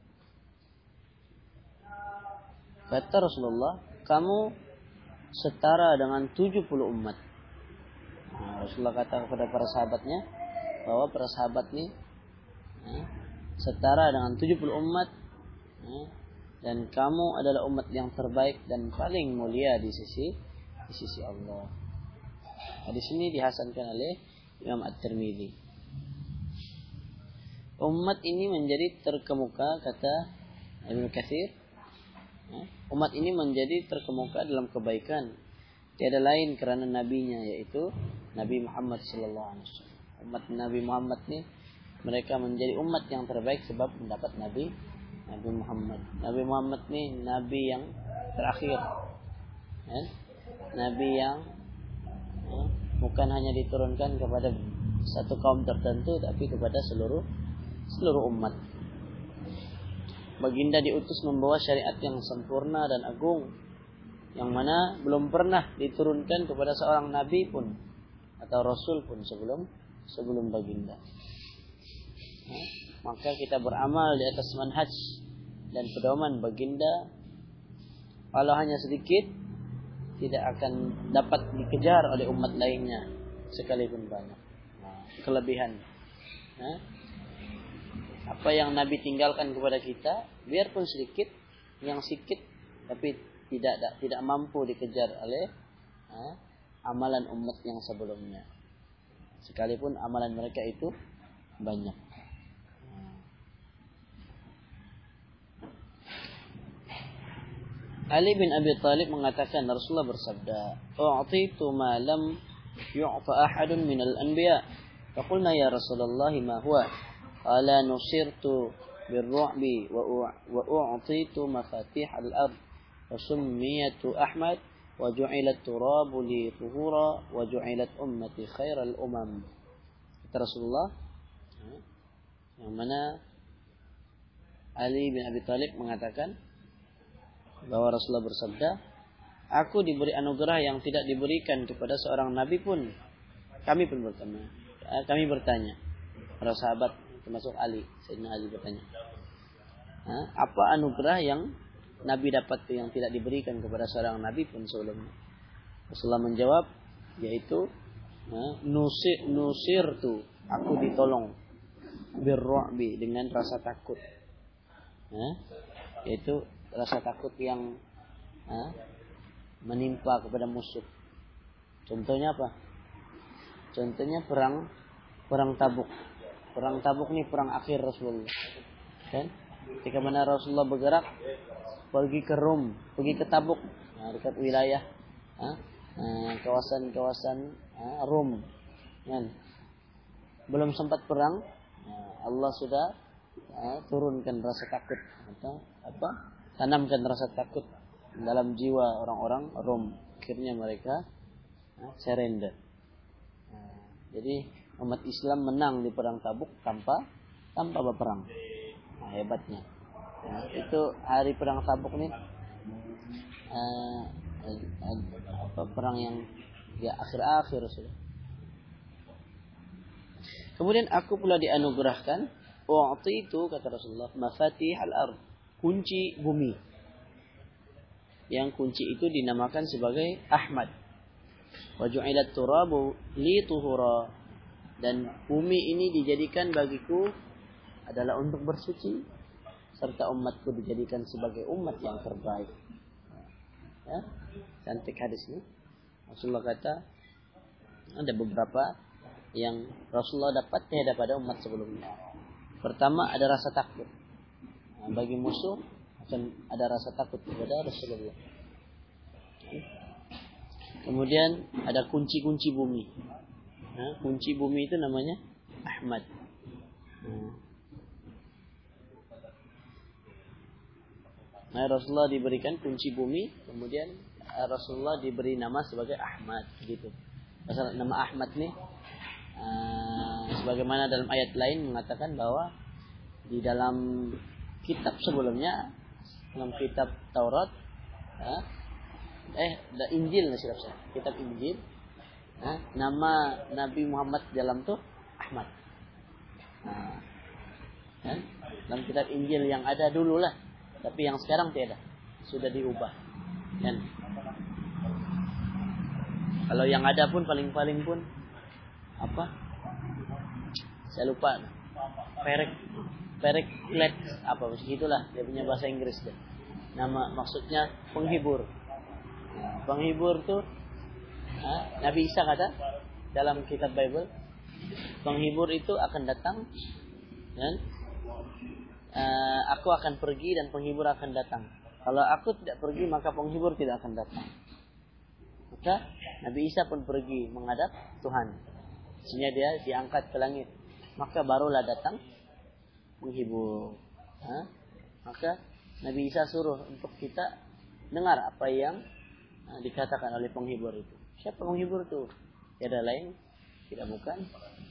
Kata Rasulullah, kamu setara dengan 70 umat. Nah, Rasulullah kata kepada para sahabatnya bahwa para sahabat ini ya, setara dengan 70 umat ya, dan kamu adalah umat yang terbaik dan paling mulia di sisi di sisi Allah. Di sini dihasankan oleh Imam At-Tirmidzi. Umat ini menjadi terkemuka kata Ibnu Katsir Ya. umat ini menjadi terkemuka dalam kebaikan tiada lain kerana nabinya yaitu Nabi Muhammad sallallahu alaihi wasallam. Umat Nabi Muhammad ini mereka menjadi umat yang terbaik sebab mendapat Nabi Nabi Muhammad. Nabi Muhammad ini nabi yang terakhir. Ya? Nabi yang ya, bukan hanya diturunkan kepada satu kaum tertentu tapi kepada seluruh seluruh umat. Baginda diutus membawa syariat yang sempurna dan agung yang mana belum pernah diturunkan kepada seorang nabi pun atau rasul pun sebelum sebelum baginda. Nah, maka kita beramal di atas manhaj dan pedoman baginda kalau hanya sedikit tidak akan dapat dikejar oleh umat lainnya sekalipun banyak. Nah, kelebihan. Nah, apa yang Nabi tinggalkan kepada kita, biarpun sedikit, yang sedikit tapi tidak tidak mampu dikejar oleh ha, amalan umat yang sebelumnya. Sekalipun amalan mereka itu banyak. Ali bin Abi Thalib mengatakan Rasulullah bersabda, "U'titu ma lam yu'ta ahadun minal anbiya." Faqulna ya Rasulullah ma huwa? قال نصرت بالرعب وأعطيت مفاتيح الأرض وسميت أحمد وجعل التراب لي طهورا وجعلت أمتي خير الأمم kata Rasulullah yang mana Ali bin Abi Thalib mengatakan bahwa Rasulullah bersabda aku diberi anugerah yang tidak diberikan kepada seorang nabi pun. Kami pun bertanya kami bertanya. Para sahabat termasuk Ali Sayyidina Ali bertanya apa anugerah yang Nabi dapat yang tidak diberikan kepada seorang Nabi pun sebelumnya? Rasulullah menjawab yaitu nusir nusir tu aku ditolong birru'bi dengan rasa takut. Yaitu rasa takut yang menimpa kepada musuh contohnya apa contohnya perang perang tabuk Perang Tabuk ini perang akhir Rasulullah. Kan? Ketika mana Rasulullah bergerak pergi ke Rum, pergi ke Tabuk, nah, dekat wilayah kawasan-kawasan Rum. Kan? Belum sempat perang, Allah sudah turunkan rasa takut atau apa? Tanamkan rasa takut dalam jiwa orang-orang Rum. Akhirnya mereka surrender. Jadi umat Islam menang di perang Tabuk tanpa tanpa berperang. Nah, hebatnya. Ya, itu hari perang Tabuk ini uh, uh, apa perang yang ya akhir-akhir sudah. Kemudian aku pula dianugerahkan waktu itu kata Rasulullah mafatih al ard kunci bumi. yang kunci itu dinamakan sebagai Ahmad. Waju'ilat turabu li tuhura dan bumi ini dijadikan bagiku adalah untuk bersuci serta umatku dijadikan sebagai umat yang terbaik. Ya, cantik hadis ini. Rasulullah kata ada beberapa yang Rasulullah dapat tiada pada umat sebelumnya. Pertama ada rasa takut. Nah, bagi musuh akan ada rasa takut kepada Rasulullah. Kemudian ada kunci-kunci bumi. Nah, kunci bumi itu namanya Ahmad. Nah, Nah, Rasulullah diberikan kunci bumi, kemudian Rasulullah diberi nama sebagai Ahmad, gitu. Pasal nama Ahmad nih, uh, sebagaimana dalam ayat lain mengatakan bahwa di dalam kitab sebelumnya, dalam kitab Taurat, eh, ada Injil nasib saya, kitab Injil, nama Nabi Muhammad dalam tuh Ahmad. Nah, kan? Dalam kitab Injil yang ada dulu lah tapi yang sekarang tidak, sudah diubah. Dan kalau yang ada pun paling-paling pun apa? Saya lupa. Perek, perek let apa itulah dia punya bahasa Inggris deh. Nama maksudnya penghibur. Penghibur tuh Nabi Isa kata dalam kitab Bible penghibur itu akan datang dan aku akan pergi dan penghibur akan datang. Kalau aku tidak pergi maka penghibur tidak akan datang. Maka Nabi Isa pun pergi menghadap Tuhan. Sehingga dia diangkat ke langit. Maka barulah datang penghibur. Ha? Maka Nabi Isa suruh untuk kita dengar apa yang uh, dikatakan oleh penghibur itu. Siapa penghibur itu? Tiada lain, tidak bukan.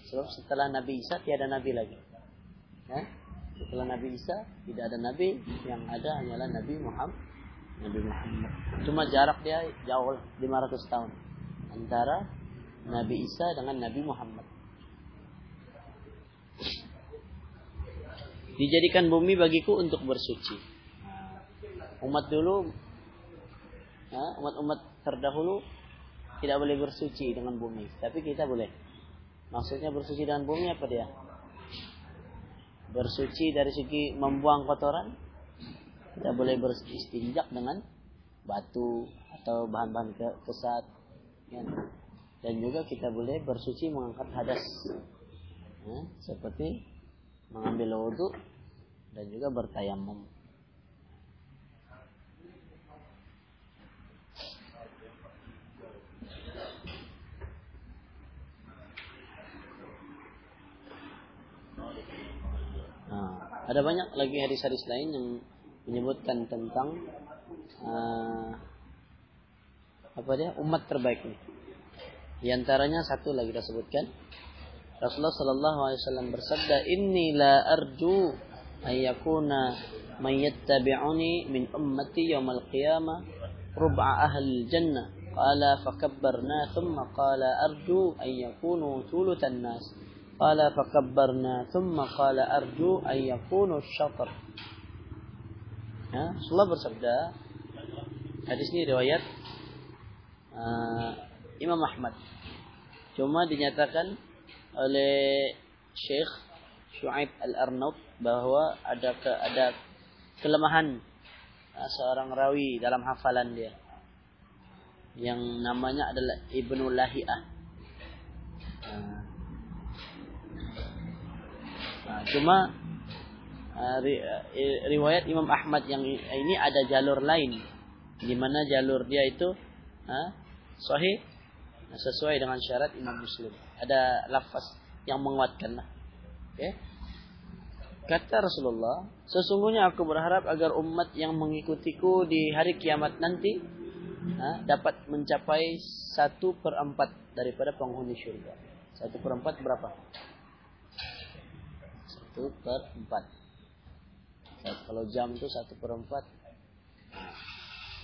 Sebab setelah Nabi Isa tiada Nabi lagi. Ya? Setelah Nabi Isa tidak ada Nabi, yang ada hanyalah Nabi Muhammad. Nabi Muhammad. Cuma jarak dia jauh 500 tahun antara Nabi Isa dengan Nabi Muhammad. Dijadikan bumi bagiku untuk bersuci. Umat dulu, umat-umat terdahulu tidak boleh bersuci dengan bumi, tapi kita boleh. Maksudnya bersuci dengan bumi apa dia? bersuci dari segi membuang kotoran kita boleh beristinjak dengan batu atau bahan-bahan kesat ya. dan juga kita boleh bersuci mengangkat hadas seperti mengambil wudhu dan juga bertayamum Ada banyak lagi hadis-hadis lain yang menyebutkan tentang uh, apa dia umat terbaik ini. Di antaranya satu lagi kita sebutkan. Rasulullah sallallahu alaihi wasallam bersabda, "Inni la arju ayyakuna man yattabi'uni min ummati yawmal qiyamah rub'a ahli jannah." Qala fakabbarna thumma qala arju an yakunu thuluthan nas. Qala fakabbarna thumma qala arju an yakunu syatr. Ya, Rasulullah bersabda hadis ini riwayat uh, Imam Ahmad. Cuma dinyatakan oleh Syekh Shu'aib Al-Arnaud bahwa ada ke, ada kelemahan uh, seorang rawi dalam hafalan dia yang namanya adalah Ibnu Lahiyah. Uh, Nah, cuma ri, riwayat Imam Ahmad yang ini ada jalur lain di mana jalur dia itu uh, sahih sesuai dengan syarat Imam Muslim. Ada lafaz yang menguatkan. Okay. Kata Rasulullah, sesungguhnya aku berharap agar umat yang mengikutiku di hari kiamat nanti ha, dapat mencapai satu per empat daripada penghuni syurga. Satu per empat berapa? satu per empat kalau jam itu satu per empat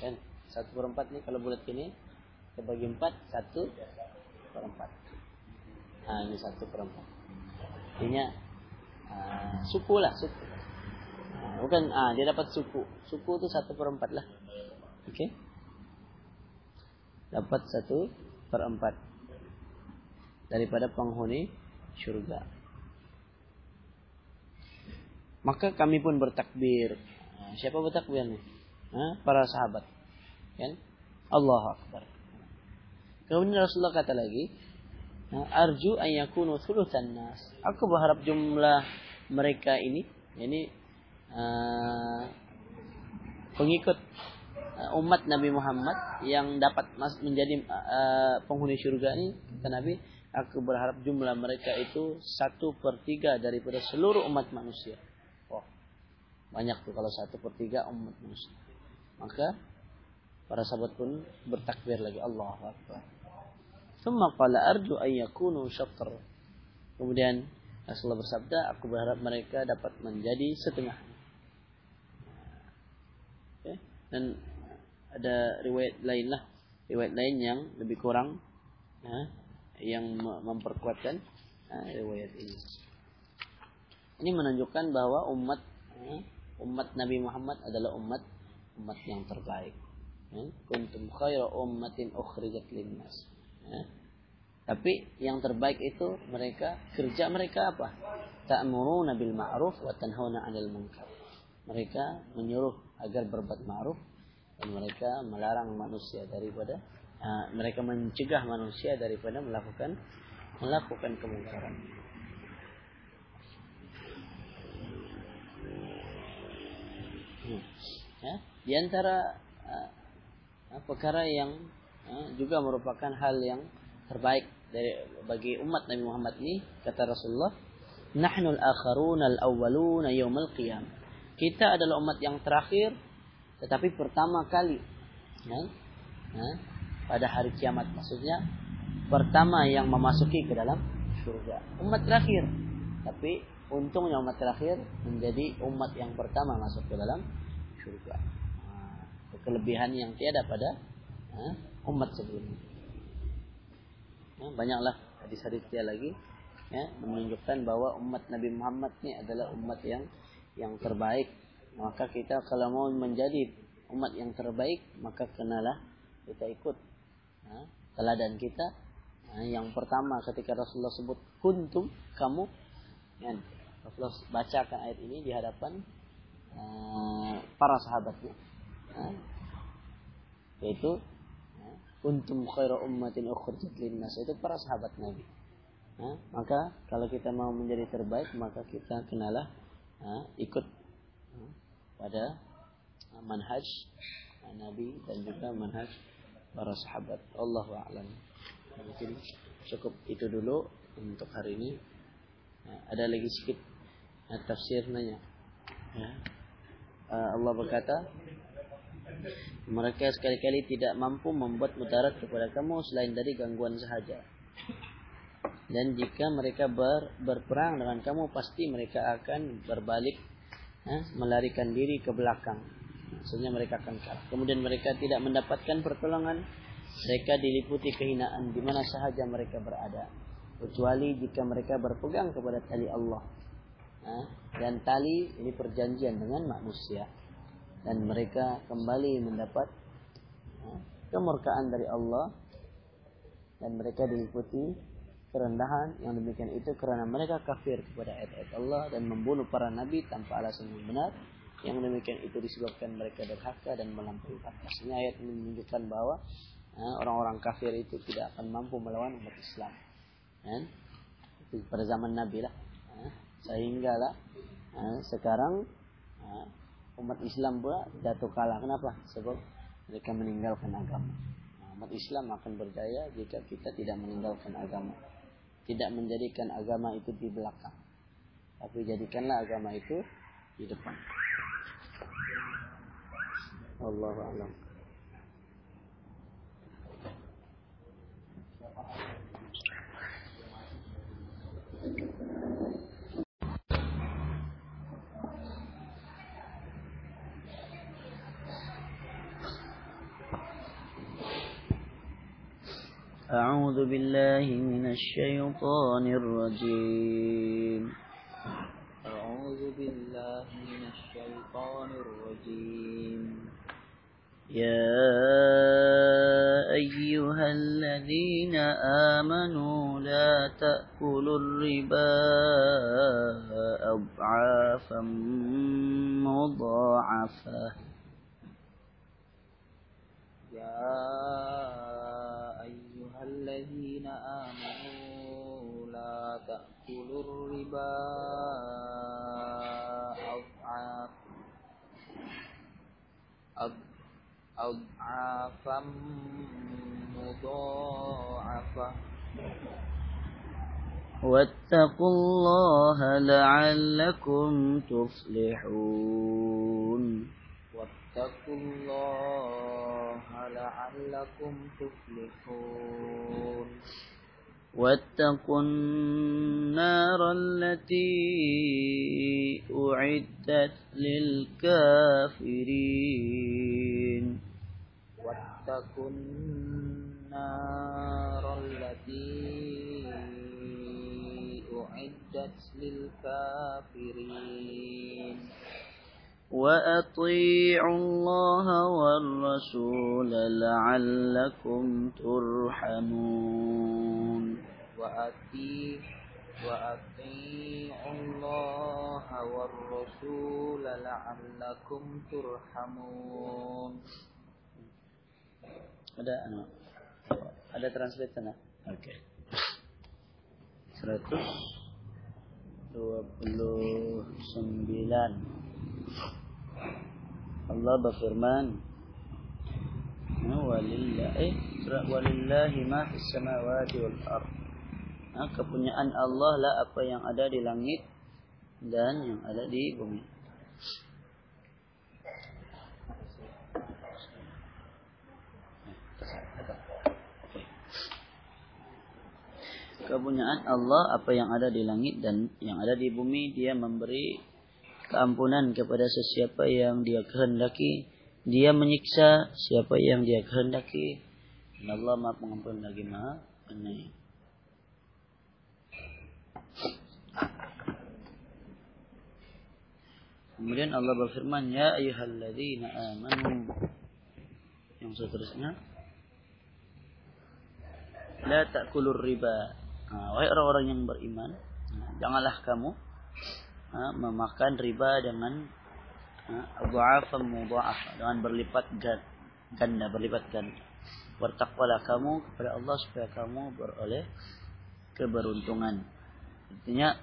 kan satu per empat nih kalau bulat gini kita empat satu per empat nah ini satu per empat artinya uh, suku lah suku nah, bukan ah dia dapat suku suku itu satu per empat lah Oke. Dapat satu per empat daripada penghuni surga. Maka kami pun bertakbir. Nah, siapa bertakbir nih? Nah, para sahabat. Kan? Allah Akbar. Kemudian Rasulullah kata lagi, arju an yakunu thuluthan nas. Aku berharap jumlah mereka ini, ini uh, pengikut uh, umat Nabi Muhammad yang dapat menjadi uh, penghuni surga ini, kata Nabi, aku berharap jumlah mereka itu satu per tiga daripada seluruh umat manusia. Oh, banyak tuh kalau satu per tiga umat manusia. Maka para sahabat pun bertakbir lagi Allah Akbar. Thumma qala arju an yakunu syatr. Kemudian Rasulullah bersabda, aku berharap mereka dapat menjadi setengah. Okay. Dan ada riwayat lain lah, riwayat lain yang lebih kurang ya, yang memperkuatkan ya, riwayat ini. Ini menunjukkan bahwa umat ya, umat Nabi Muhammad adalah umat umat yang terbaik. Kuntum khaira ummatin ukhrijat linnas. Ya. Tapi yang terbaik itu mereka kerja mereka apa? Ta'muruna bil ma'ruf wa tanhauna 'anil munkar. Mereka menyuruh agar berbuat ma'ruf dan mereka melarang manusia daripada uh, mereka mencegah manusia daripada melakukan melakukan kemungkaran. Hmm. Ya, di antara uh, perkara yang juga merupakan hal yang terbaik dari bagi umat Nabi Muhammad ini kata Rasulullah nahnu al-akharun al-awwalun yaumil qiyam. Kita adalah umat yang terakhir tetapi pertama kali ya, ya, pada hari kiamat maksudnya pertama yang memasuki ke dalam surga. Umat terakhir tapi untungnya umat terakhir menjadi umat yang pertama masuk ke dalam surga. Kelebihan yang tiada pada ya, umat sebelumnya Ya, banyaklah hadis-hadis dia lagi ya, menunjukkan bahwa umat Nabi Muhammad ini adalah umat yang yang terbaik. Maka kita kalau mau menjadi umat yang terbaik, maka kenalah kita ikut ya, teladan kita. Ya, yang pertama ketika Rasulullah sebut kuntum kamu, ya, Rasulullah bacakan ayat ini di hadapan uh, para sahabatnya, ya, yaitu kuntum khairu ummatin ukhrijat linnas itu para sahabat Nabi. Nah, maka kalau kita mau menjadi terbaik maka kita kenalah nah, ikut nah, pada manhaj Nabi dan juga manhaj para sahabat. Allah a'lam. Mungkin cukup itu dulu untuk hari ini. Nah, ada lagi sedikit nah, tafsirnya. Ya. Allah berkata, mereka sekali-kali tidak mampu membuat mudarat kepada kamu selain dari gangguan sahaja. Dan jika mereka ber, berperang dengan kamu, pasti mereka akan berbalik, eh, melarikan diri ke belakang. Maksudnya mereka akan kalah. Kemudian mereka tidak mendapatkan pertolongan. Mereka diliputi kehinaan di mana sahaja mereka berada. Kecuali jika mereka berpegang kepada tali Allah. Eh, dan tali ini perjanjian dengan manusia dan mereka kembali mendapat ya, kemurkaan dari Allah dan mereka diliputi kerendahan yang demikian itu karena mereka kafir kepada ayat-ayat Allah dan membunuh para nabi tanpa alasan yang benar yang demikian itu disebabkan mereka derhaka dan melampaui batas. Ini ayat menunjukkan bahwa ya, orang-orang kafir itu tidak akan mampu melawan umat Islam. Itu pada zaman Nabi lah. Sehingga lah ya, sekarang umat Islam pula jatuh kalah. Kenapa? Sebab mereka meninggalkan agama. Nah, umat Islam akan berjaya jika kita tidak meninggalkan agama. Tidak menjadikan agama itu di belakang. Tapi jadikanlah agama itu di depan. Allah alam. أعوذ بالله من الشيطان الرجيم. أعوذ بالله من الشيطان الرجيم. يا أيها الذين آمنوا لا تأكلوا الربا أضعافا مضاعفة. يا الذين آمنوا لا تأكلوا الربا أضعافا أضعافا مضاعفة. واتقوا الله لعلكم تفلحون. واتقوا الله لعلكم تفلحون. واتقوا النار التي أعدت للكافرين. واتقوا النار التي أعدت للكافرين. وأطيعوا الله والرسول لعلكم ترحمون وأطيعوا وأطيعوا الله والرسول لعلكم ترحمون ada anu, ada translate sana oke okay. 129 Allah berfirman walillahi walillahi ma fis samawati wal ard. Nah, kepunyaan Allah lah apa yang ada di langit dan yang ada di bumi. Kepunyaan Allah apa yang ada di langit dan yang ada di bumi dia memberi keampunan kepada sesiapa yang dia kehendaki dia menyiksa siapa yang dia kehendaki dan Allah maha pengampun lagi maha penyayang Kemudian Allah berfirman, Ya ayuhalladzina amanu. Yang seterusnya. La ta'kulur riba. Nah, wahai orang-orang yang beriman, nah, janganlah kamu memakan riba dengan abu'afam mudha'af dengan berlipat ganda, berlipat ganda. Bertakwalah kamu kepada Allah supaya kamu beroleh keberuntungan. Artinya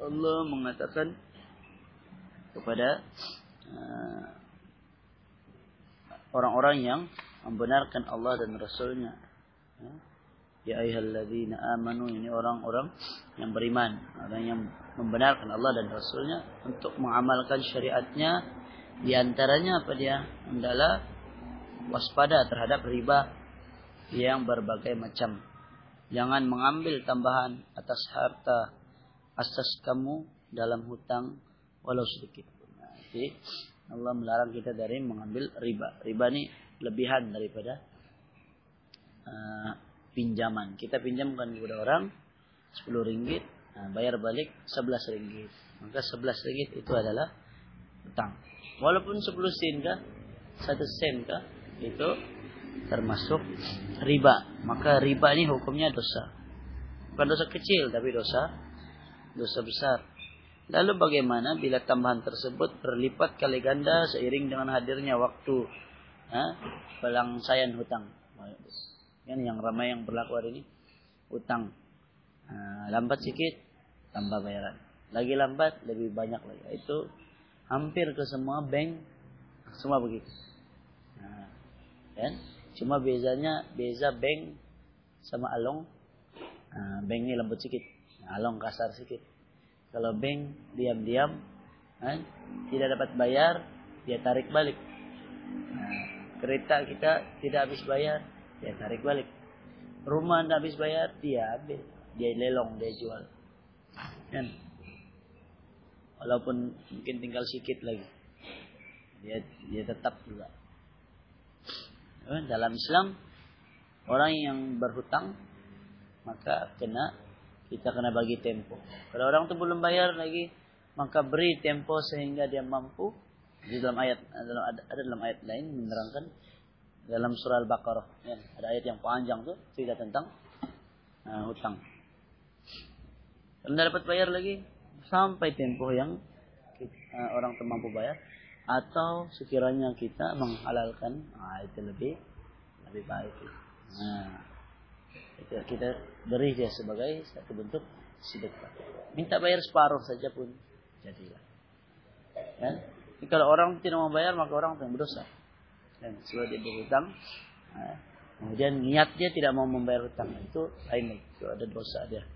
Allah mengatakan kepada orang-orang yang membenarkan Allah dan Rasulnya. Ya ayyuhalladzina amanu ini orang-orang yang beriman, orang yang membenarkan Allah dan Rasulnya untuk mengamalkan syariatnya di antaranya apa dia? Adalah waspada terhadap riba yang berbagai macam. Jangan mengambil tambahan atas harta asas kamu dalam hutang walau sedikit. Nah, jadi Allah melarang kita dari mengambil riba. Riba ini lebihan daripada uh, pinjaman. Kita pinjamkan kepada orang 10 ringgit, nah, bayar balik 11 ringgit. Maka 11 ringgit itu adalah utang. Walaupun 10 sen kah, 1 sen kah, itu termasuk riba. Maka riba ini hukumnya dosa. Bukan dosa kecil, tapi dosa dosa besar. Lalu bagaimana bila tambahan tersebut berlipat kali ganda seiring dengan hadirnya waktu ha, pelangsayan hutang? Kan yang ramai yang berlaku hari ini utang. Nah, lambat sedikit tambah bayaran. Lagi lambat lebih banyak lagi. Itu hampir ke semua bank semua begitu. Nah, kan? Cuma bezanya beza bank sama along. Nah, bank ini lembut sedikit nah, along kasar sedikit kalau bank diam-diam kan, tidak dapat bayar dia tarik balik. Nah, kereta kita tidak habis bayar dia tarik balik. Rumah anda habis bayar, dia ambil. Dia lelong, dia jual. Kan? Walaupun mungkin tinggal sedikit lagi. Dia dia tetap juga. Dalam Islam, orang yang berhutang, maka kena kita kena bagi tempo. Kalau orang itu belum bayar lagi, maka beri tempo sehingga dia mampu Di dalam ayat ada dalam ayat lain menerangkan dalam surah Al-Baqarah ya, ada ayat yang panjang tuh cerita tentang uh, hutang. Anda dapat bayar lagi sampai tempo yang uh, orang mampu bayar atau sekiranya kita menghalalkan nah, itu lebih lebih baik. Nah, itu kita beri dia sebagai satu bentuk sedekah. Minta bayar separuh saja pun jadilah. Ya? kalau orang tidak mau bayar maka orang yang berdosa. Dan sebab dia berhutang, nah, kemudian niat dia tidak mau membayar hutang itu lain itu ada dosa dia.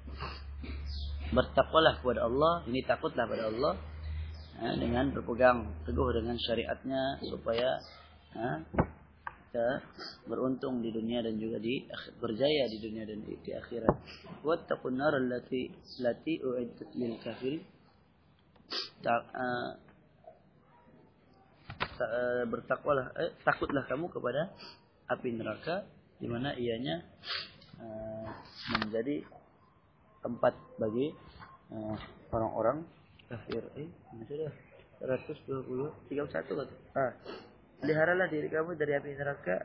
Bertakwalah kepada Allah, ini takutlah pada Allah ya, dengan berpegang teguh dengan syariatnya supaya ya, kita beruntung di dunia dan juga di berjaya di dunia dan di, akhirat. Wattaqun nar allati lati uiddat lil kafirin. Eh, bertakwalah eh, takutlah kamu kepada api neraka di mana ianya uh, menjadi tempat bagi uh, orang-orang kafir. Eh, sudah 120 31 kata. Ah. Peliharalah diri kamu dari api neraka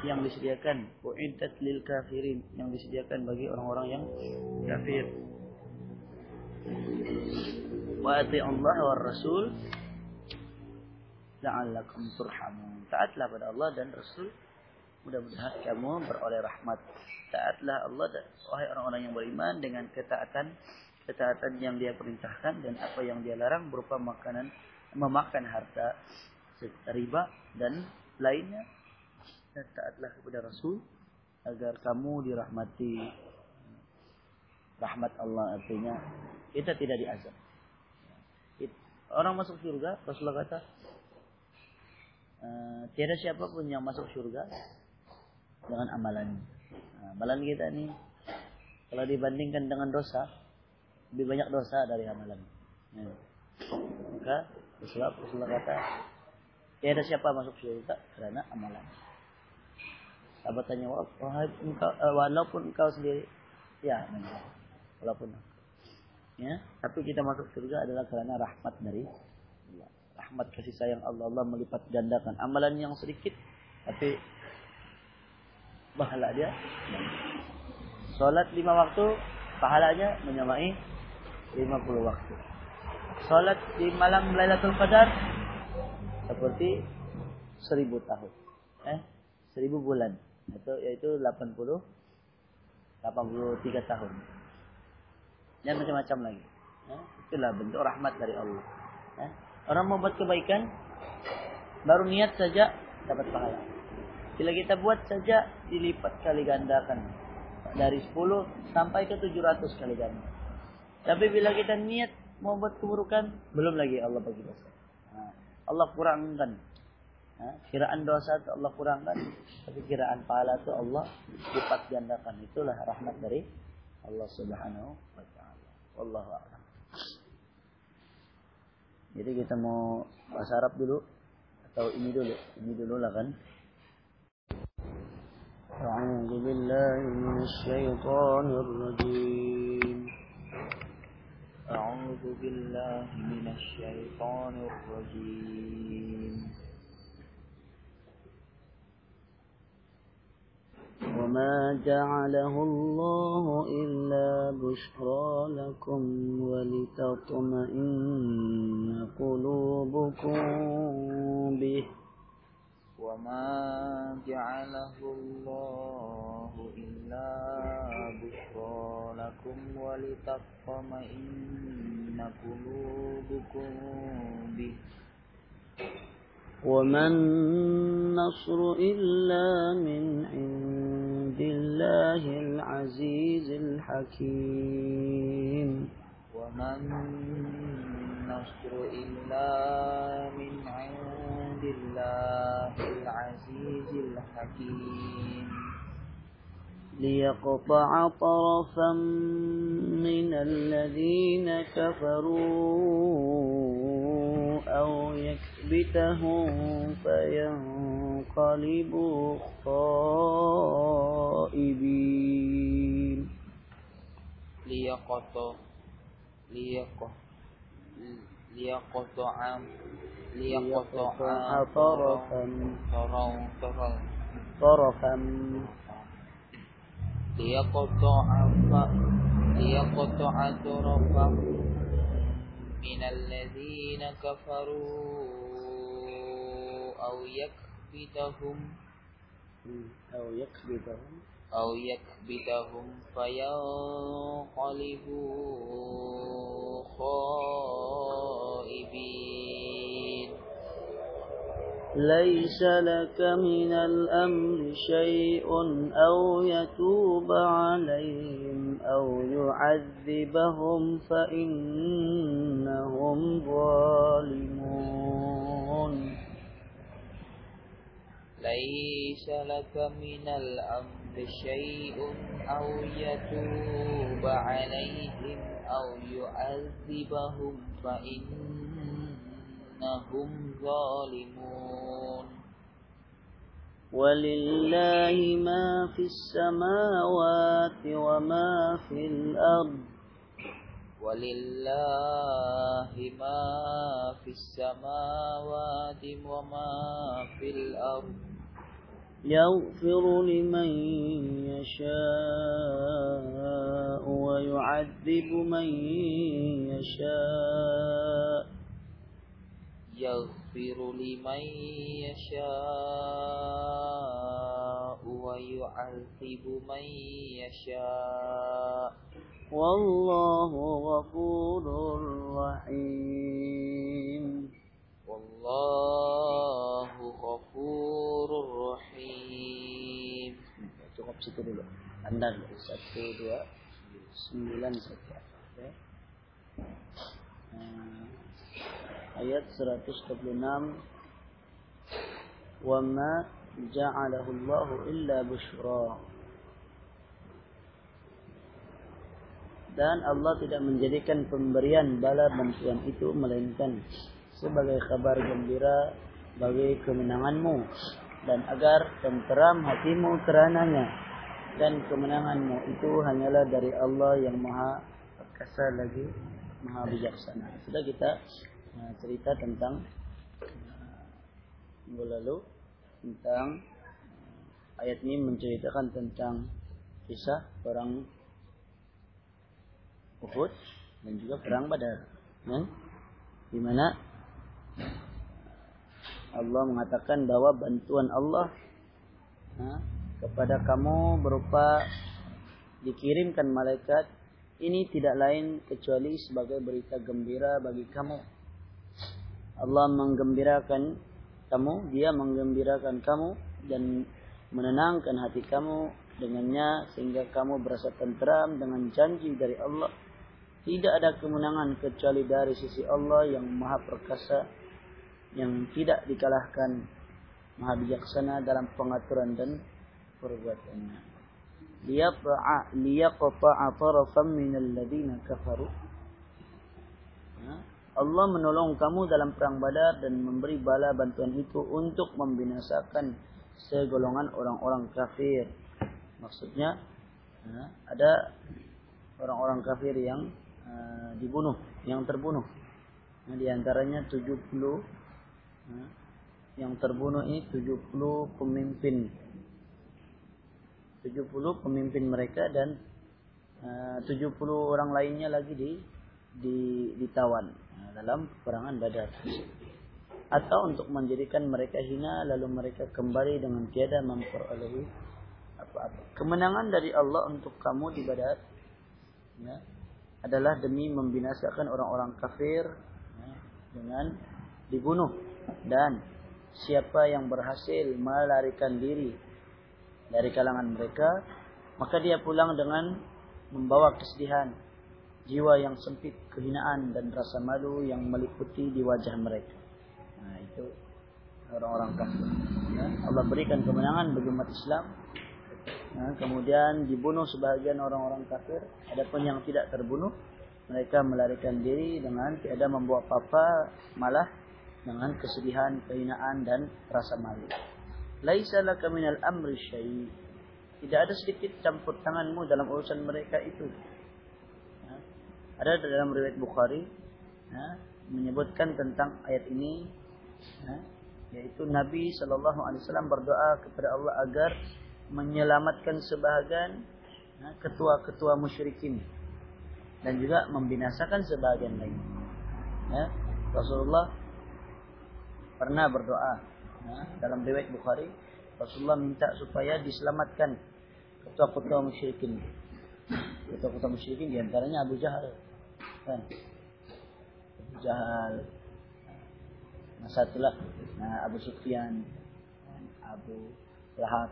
yang disediakan uiddat lil kafirin yang disediakan bagi orang-orang yang kafir. Wa Allah wa rasul la'allakum turhamun. Taatlah pada Allah dan Rasul. Mudah-mudahan kamu beroleh rahmat. Taatlah Allah dan wahai orang-orang yang beriman dengan ketaatan ketaatan yang dia perintahkan dan apa yang dia larang berupa makanan memakan harta riba dan lainnya. Dan taatlah kepada Rasul agar kamu dirahmati. Rahmat Allah artinya kita tidak diazab. Orang masuk surga, Rasulullah kata, Eh, tiada siapa pun yang masuk surga dengan amalan. Nah, amalan kita ini kalau dibandingkan dengan dosa lebih banyak dosa dari amalan. Ya. Maka Rasulullah, Rasulullah kata tiada siapa masuk surga karena amalan. Sahabat tanya, uh, walaupun engkau sendiri, ya, walaupun, ya, tapi kita masuk surga adalah karena rahmat dari rahmat kasih sayang Allah Allah melipat gandakan amalan yang sedikit tapi pahala dia Salat lima waktu pahalanya menyamai lima puluh waktu. Salat di malam Lailatul Qadar seperti seribu tahun. Eh, seribu bulan. Itu yaitu 80 83 tahun. Dan macam-macam lagi. Eh, itulah bentuk rahmat dari Allah. Eh, Orang mau buat kebaikan, baru niat saja dapat pahala. Bila kita buat saja dilipat kali gandakan. Dari 10 sampai ke 700 kali ganda. Tapi bila kita niat mau buat keburukan, belum lagi Allah bagi dosa. Nah, Allah kurangkan. Nah, kiraan dosa itu Allah kurangkan. Tapi kiraan pahala itu Allah lipat gandakan. Itulah rahmat dari Allah subhanahu wa ta'ala. Wallahu a'lam. Jadi kita mau bahasa Arab dulu atau ini dulu, ini dulu lah kan. أعوذ بالله من الشيطان الرجيم أعوذ بالله من الشيطان الرجيم وما جعله الله إلا بشرى لكم ولتطمئن قلوبكم به وما جعله الله إلا بشرى لكم ولتطمئن قلوبكم به وما النصر إلا من عند الله العزيز الحكيم. وما النصر إلا من عند الله العزيز الحكيم. ليقطع طرفا من الذين كفروا أو يكبتهم فينقلبوا خائبين. ليقطع ليقطع ليقطع ليقطع طرفا طرفا. طرفا. ليقطع ليقطع طرفا من الذين كفروا أو يكبتهم أو يكبتهم. أو يكبتهم فينقلبوا خائبين. ليس لك من الأمر شيء أو يتوب عليهم أو يعذبهم فإنهم ظالمون. ليس لك من الأمر شيء أو يتوب عليهم أو يعذبهم فإنهم ظالمون. ولله ما في السماوات وما في الأرض. ولله ما في السماوات وما في الأرض. يغفر لمن يشاء ويعذب من يشاء. يغفر لمن يشاء ويعذب من يشاء. والله غفور رحيم. والله غفور رحيم. Cukup situ dulu. Anda satu dua sembilan saja ya. Nah, ayat 126 wa ma ja'alahu Allah illa bushra. Dan Allah tidak menjadikan pemberian bala bantuan itu melainkan sebagai kabar gembira bagi kemenanganmu dan agar tenteram hatimu kerananya. Dan kemenanganmu itu hanyalah dari Allah yang maha perkasa lagi maha bijaksana sudah kita uh, cerita tentang uh, minggu lalu tentang uh, ayat ini menceritakan tentang kisah perang Uhud dan juga perang Badar. Ya? Di mana Allah mengatakan bahwa bantuan Allah ya, kepada kamu berupa dikirimkan malaikat ini tidak lain kecuali sebagai berita gembira bagi kamu. Allah menggembirakan kamu, dia menggembirakan kamu dan menenangkan hati kamu dengannya sehingga kamu berasa tenteram dengan janji dari Allah tidak ada kemenangan kecuali dari sisi Allah yang maha perkasa yang tidak dikalahkan maha bijaksana dalam pengaturan dan perbuatannya liyaqta'a tarafan minal ladina kafaru Allah menolong kamu dalam perang Badar dan memberi bala bantuan itu untuk membinasakan segolongan orang-orang kafir. Maksudnya ada orang-orang kafir yang Eh, dibunuh, yang terbunuh. Nah, di antaranya 70 nah, yang terbunuh ini 70 pemimpin. 70 pemimpin mereka dan eh, uh, 70 orang lainnya lagi di di ditawan nah, dalam perangan Badar. Atau untuk menjadikan mereka hina lalu mereka kembali dengan tiada memperoleh apa-apa. Kemenangan dari Allah untuk kamu di Badar ya, adalah demi membinasakan orang-orang kafir ya, dengan dibunuh dan siapa yang berhasil melarikan diri dari kalangan mereka maka dia pulang dengan membawa kesedihan jiwa yang sempit kehinaan dan rasa malu yang meliputi di wajah mereka nah itu orang-orang kafir ya. Allah berikan kemenangan bagi umat Islam Nah, kemudian dibunuh sebagian orang-orang kafir. Adapun yang tidak terbunuh, mereka melarikan diri dengan tiada membawa apa-apa, malah dengan kesedihan, kehinaan dan rasa malu. Laisa laka minal amri syai. Tidak ada sedikit campur tanganmu dalam urusan mereka itu. Ya. Ada dalam riwayat Bukhari, ya, menyebutkan tentang ayat ini ya, yaitu Nabi Shallallahu Alaihi Wasallam berdoa kepada Allah agar menyelamatkan sebahagian ya, ketua-ketua musyrikin dan juga membinasakan sebahagian lain. Ya, Rasulullah pernah berdoa dalam riwayat Bukhari Rasulullah minta supaya diselamatkan ketua-ketua musyrikin. Ketua-ketua musyrikin di antaranya Abu Jahal. Kan? Abu Jahal. Nah, satulah nah, Abu Sufyan, Abu Lahab.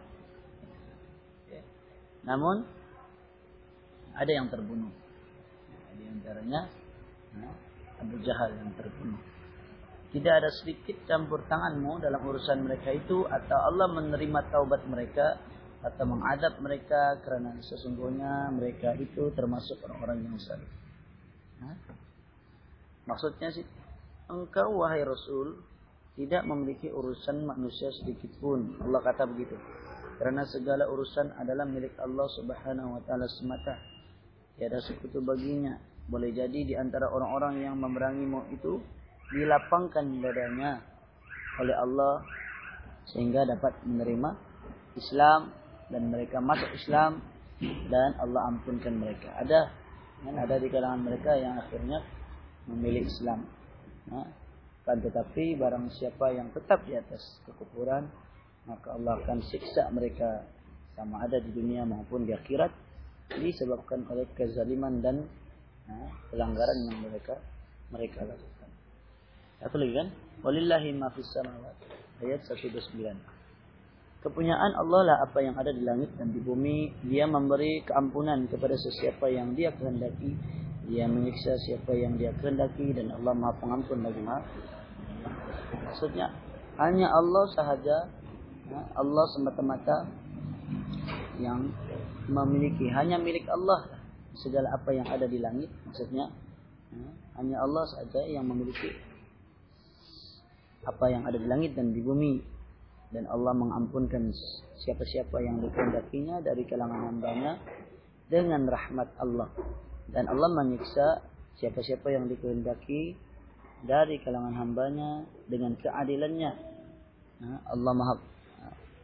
Ya. Namun ada yang terbunuh. Di antaranya nah, Abu Jahal yang terbunuh. Tidak ada sedikit campur tanganmu dalam urusan mereka itu atau Allah menerima taubat mereka atau mengadab mereka karena sesungguhnya mereka itu termasuk orang-orang yang saleh. Maksudnya sih engkau wahai Rasul tidak memiliki urusan manusia sedikit pun. Allah kata begitu. Karena segala urusan adalah milik Allah Subhanahu wa taala semata. Tiada sekutu baginya. Boleh jadi di antara orang-orang yang memerangimu itu dilapangkan dadanya oleh Allah sehingga dapat menerima Islam dan mereka masuk Islam dan Allah ampunkan mereka. Ada kan ada di kalangan mereka yang akhirnya memilih Islam. Nah, kan tetapi barang siapa yang tetap di atas kekufuran maka Allah akan siksa mereka sama ada di dunia maupun di akhirat disebabkan oleh kezaliman dan nah, pelanggaran yang mereka mereka lakukan. Satu lagi kan? Walillahi ma fis samawati. Ayat 129. Kepunyaan Allah lah apa yang ada di langit dan di bumi. Dia memberi keampunan kepada sesiapa yang dia kehendaki. Dia menyiksa siapa yang dia kehendaki. Dan Allah maha pengampun lagi maha. Maksudnya, hanya Allah sahaja. Ya, Allah semata-mata yang memiliki. Hanya milik Allah segala apa yang ada di langit. Maksudnya, ya, hanya Allah saja yang memiliki apa yang ada di langit dan di bumi. Dan Allah mengampunkan siapa-siapa yang dikehendakinya dari kalangan hambanya dengan rahmat Allah. Dan Allah menyiksa siapa-siapa yang dikehendaki dari kalangan hambanya dengan keadilannya. Allah maha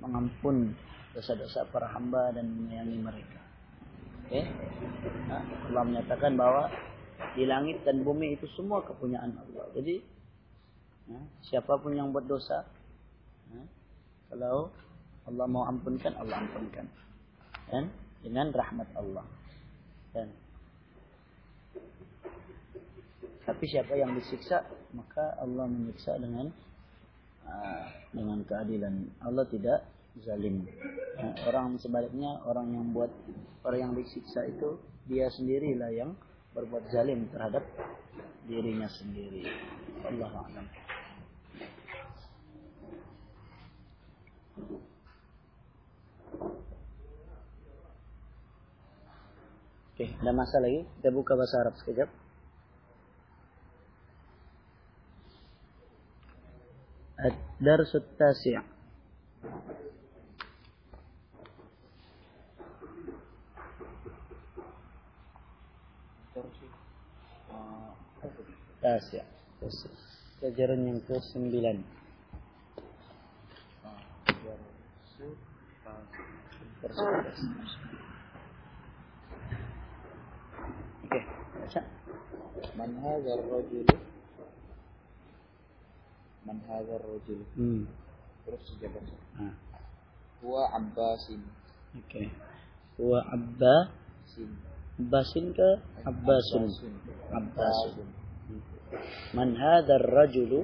mengampun dosa-dosa para hamba dan menyayangi mereka. Okay? Allah menyatakan bahwa di langit dan bumi itu semua kepunyaan Allah. Jadi Ya, siapa pun yang buat dosa, ya, kalau Allah mau ampunkan, Allah ampunkan. Dan dengan rahmat Allah. Dan tapi siapa yang disiksa, maka Allah menyiksa dengan uh, dengan keadilan. Allah tidak zalim. Ya, orang sebaliknya orang yang buat orang yang disiksa itu dia sendirilah yang berbuat zalim terhadap dirinya sendiri. Allah a'lam. Oke, okay, ada masa lagi. Kita buka bahasa Arab sekejap. الدرس التاسع التاسع pelajaran yang ke-9 Oke, okay. baca. Man hadzal rajul? Man hadzal rajul? Hmm. Terus sejabat. Ah. Huwa Abbasin. Oke. Okay. Huwa Abbasin. Abbasin ke Abbasun? Abbasin. Abbasin. Hmm. Man hadzal rajulu?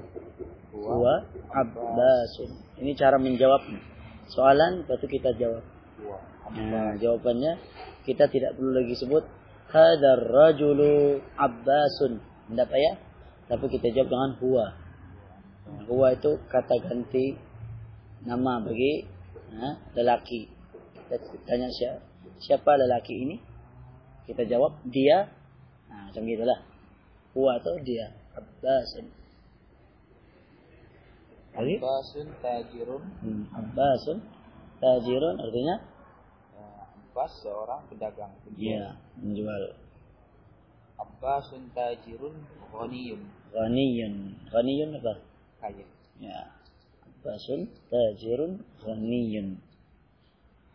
Huwa Abbasin. Ini cara menjawabnya. Soalan, batu kita jawab. Nah, jawabannya kita tidak perlu lagi sebut hadzal rajulu Abbasun. Tidak payah. Tapi kita jawab dengan huwa. Huwa itu kata ganti nama bagi nah, lelaki. Kita tanya siapa, siapa lelaki ini? Kita jawab dia. Nah, macam gitulah. Huwa itu dia. Abbasun. Abbasun tajirun Hmm, Abbasun. Tajirun artinya Ya, Abbas seorang pedagang penjual. ya menjual. Abbasun tajirun ghaniyun ghaniyun. Ghaniyun apa? kaya. Ya. Abbasun tajirun ghaniyun.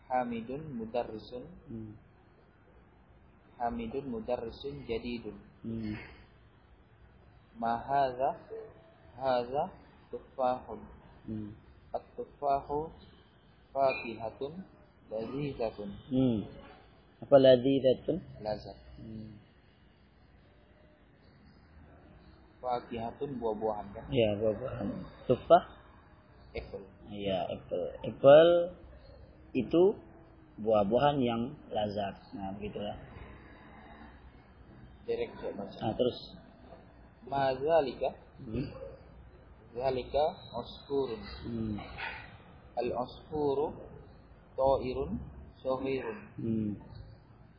Hamidun mudarrisun Hmm. Hamidun mudarrisun jadidun Hmm. Ma hadha hadha tufahun Hmm. At-tufahu fakihatun lazizatun Hmm. Apa ladzidatun? lazat Hmm. Fakihatun buah-buahan kan Ya, buah-buahan. Tufah? apple Ya, apple. Apple itu buah-buahan yang lazat. Nah, begitulah. baca Nah, terus. Ma zalika Hmm. zalika usfurun Hmm. Al-usfuru ta'irun sohirun Hmm.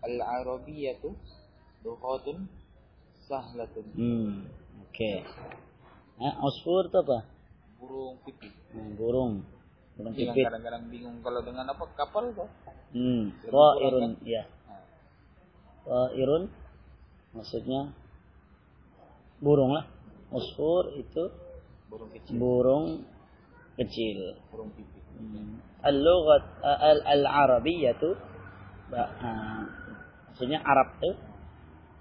Al-arabiyatu lughatun sahlatun Hmm. Oke. Nah, osfur itu apa? burung pipit Nah, burung. Burung pipit. kadang-kadang bingung kalau dengan apa kapal tuh Hmm. Ta'irun, kurang ya. Ta'irun maksudnya burung lah. Osfur itu burung kecil burung kecil. burung pipit Hmm. Al-lughat al- al-arabiyyatu ba- ah, maksudnya Arab itu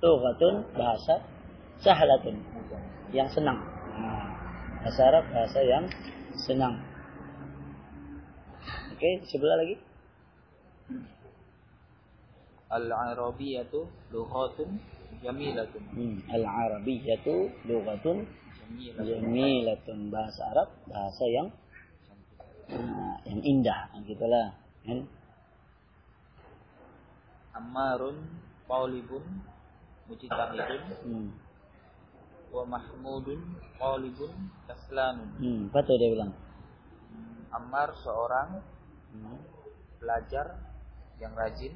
lughatun bahasa sahlatun yang senang. Nah, bahasa Arab bahasa yang senang. Oke, sebelah lagi. Al-arabiyatu lughatun jamilatun Hmm. Al-arabiyyatu lughatun jamilatun jamilatun bahasa Arab bahasa yang ah, yang indah gitulah kan Ammarun Qaulibun Mujtahidun hmm. wa Mahmudun Qaulibun Kaslanun hmm. apa tuh dia bilang Ammar seorang hmm. pelajar yang rajin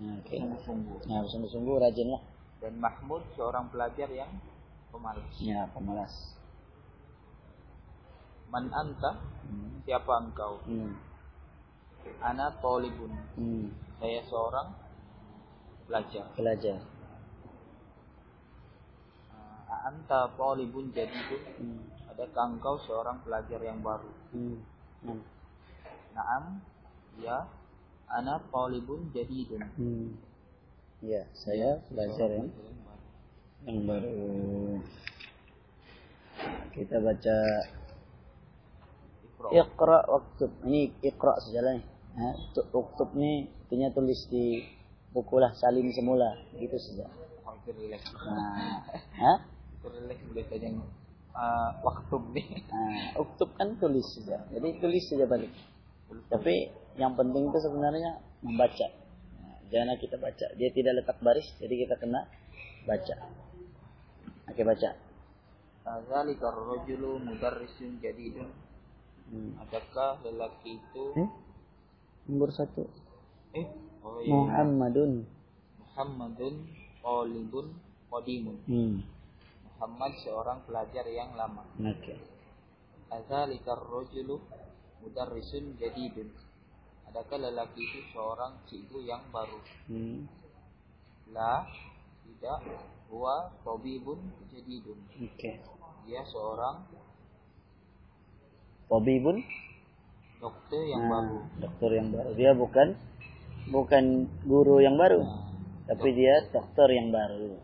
Nah, oke sungguh-sungguh nah sungguh-sungguh rajin lah dan Mahmud seorang pelajar yang pemalas. ya pemalas Man anta? hmm. Siapa engkau? Hmm. Ana tolibun. Hmm. Saya seorang pelajar. belajar Uh, anta tolibun jadidun. hmm. Adakah engkau seorang pelajar yang baru? Hmm. Hmm. Naam. Ya. Ana tolibun jadidun. Hmm. ya saya Pelajar yang baru. yang baru kita baca Iqra. Waktub. Ini Iqra sajalah nih. Nah, tu- waktub ni artinya tulis di buku lah salin semula gitu saja. Itu relax. Nah, ha? Relax beritanya yang uh, waktu nih. Nah, uktub kan tulis saja. Jadi tulis saja balik. Tapi yang penting itu sebenarnya membaca. Nah, jangan kita baca. Dia tidak letak baris, jadi kita kena baca. Oke baca. Zalika ar-rajulu mudarrisun jadidun. Hmm. Adakah lelaki itu Eh? Nomor satu. eh oh iya. Muhammadun. Muhammadun qalibun qadimun. Hmm. Muhammad seorang pelajar yang lama. Oke. Azalika ar-rajulu mudarrisun jadidun. Adakah lelaki itu seorang cikgu yang baru? Hmm. La, tidak. Huwa tabibun jadidun. Oke. Dia seorang Tabibun dokter yang Nah, baru. Dokter yang baru. Dia bukan bukan guru yang baru, Nah, tapi dia dokter yang baru.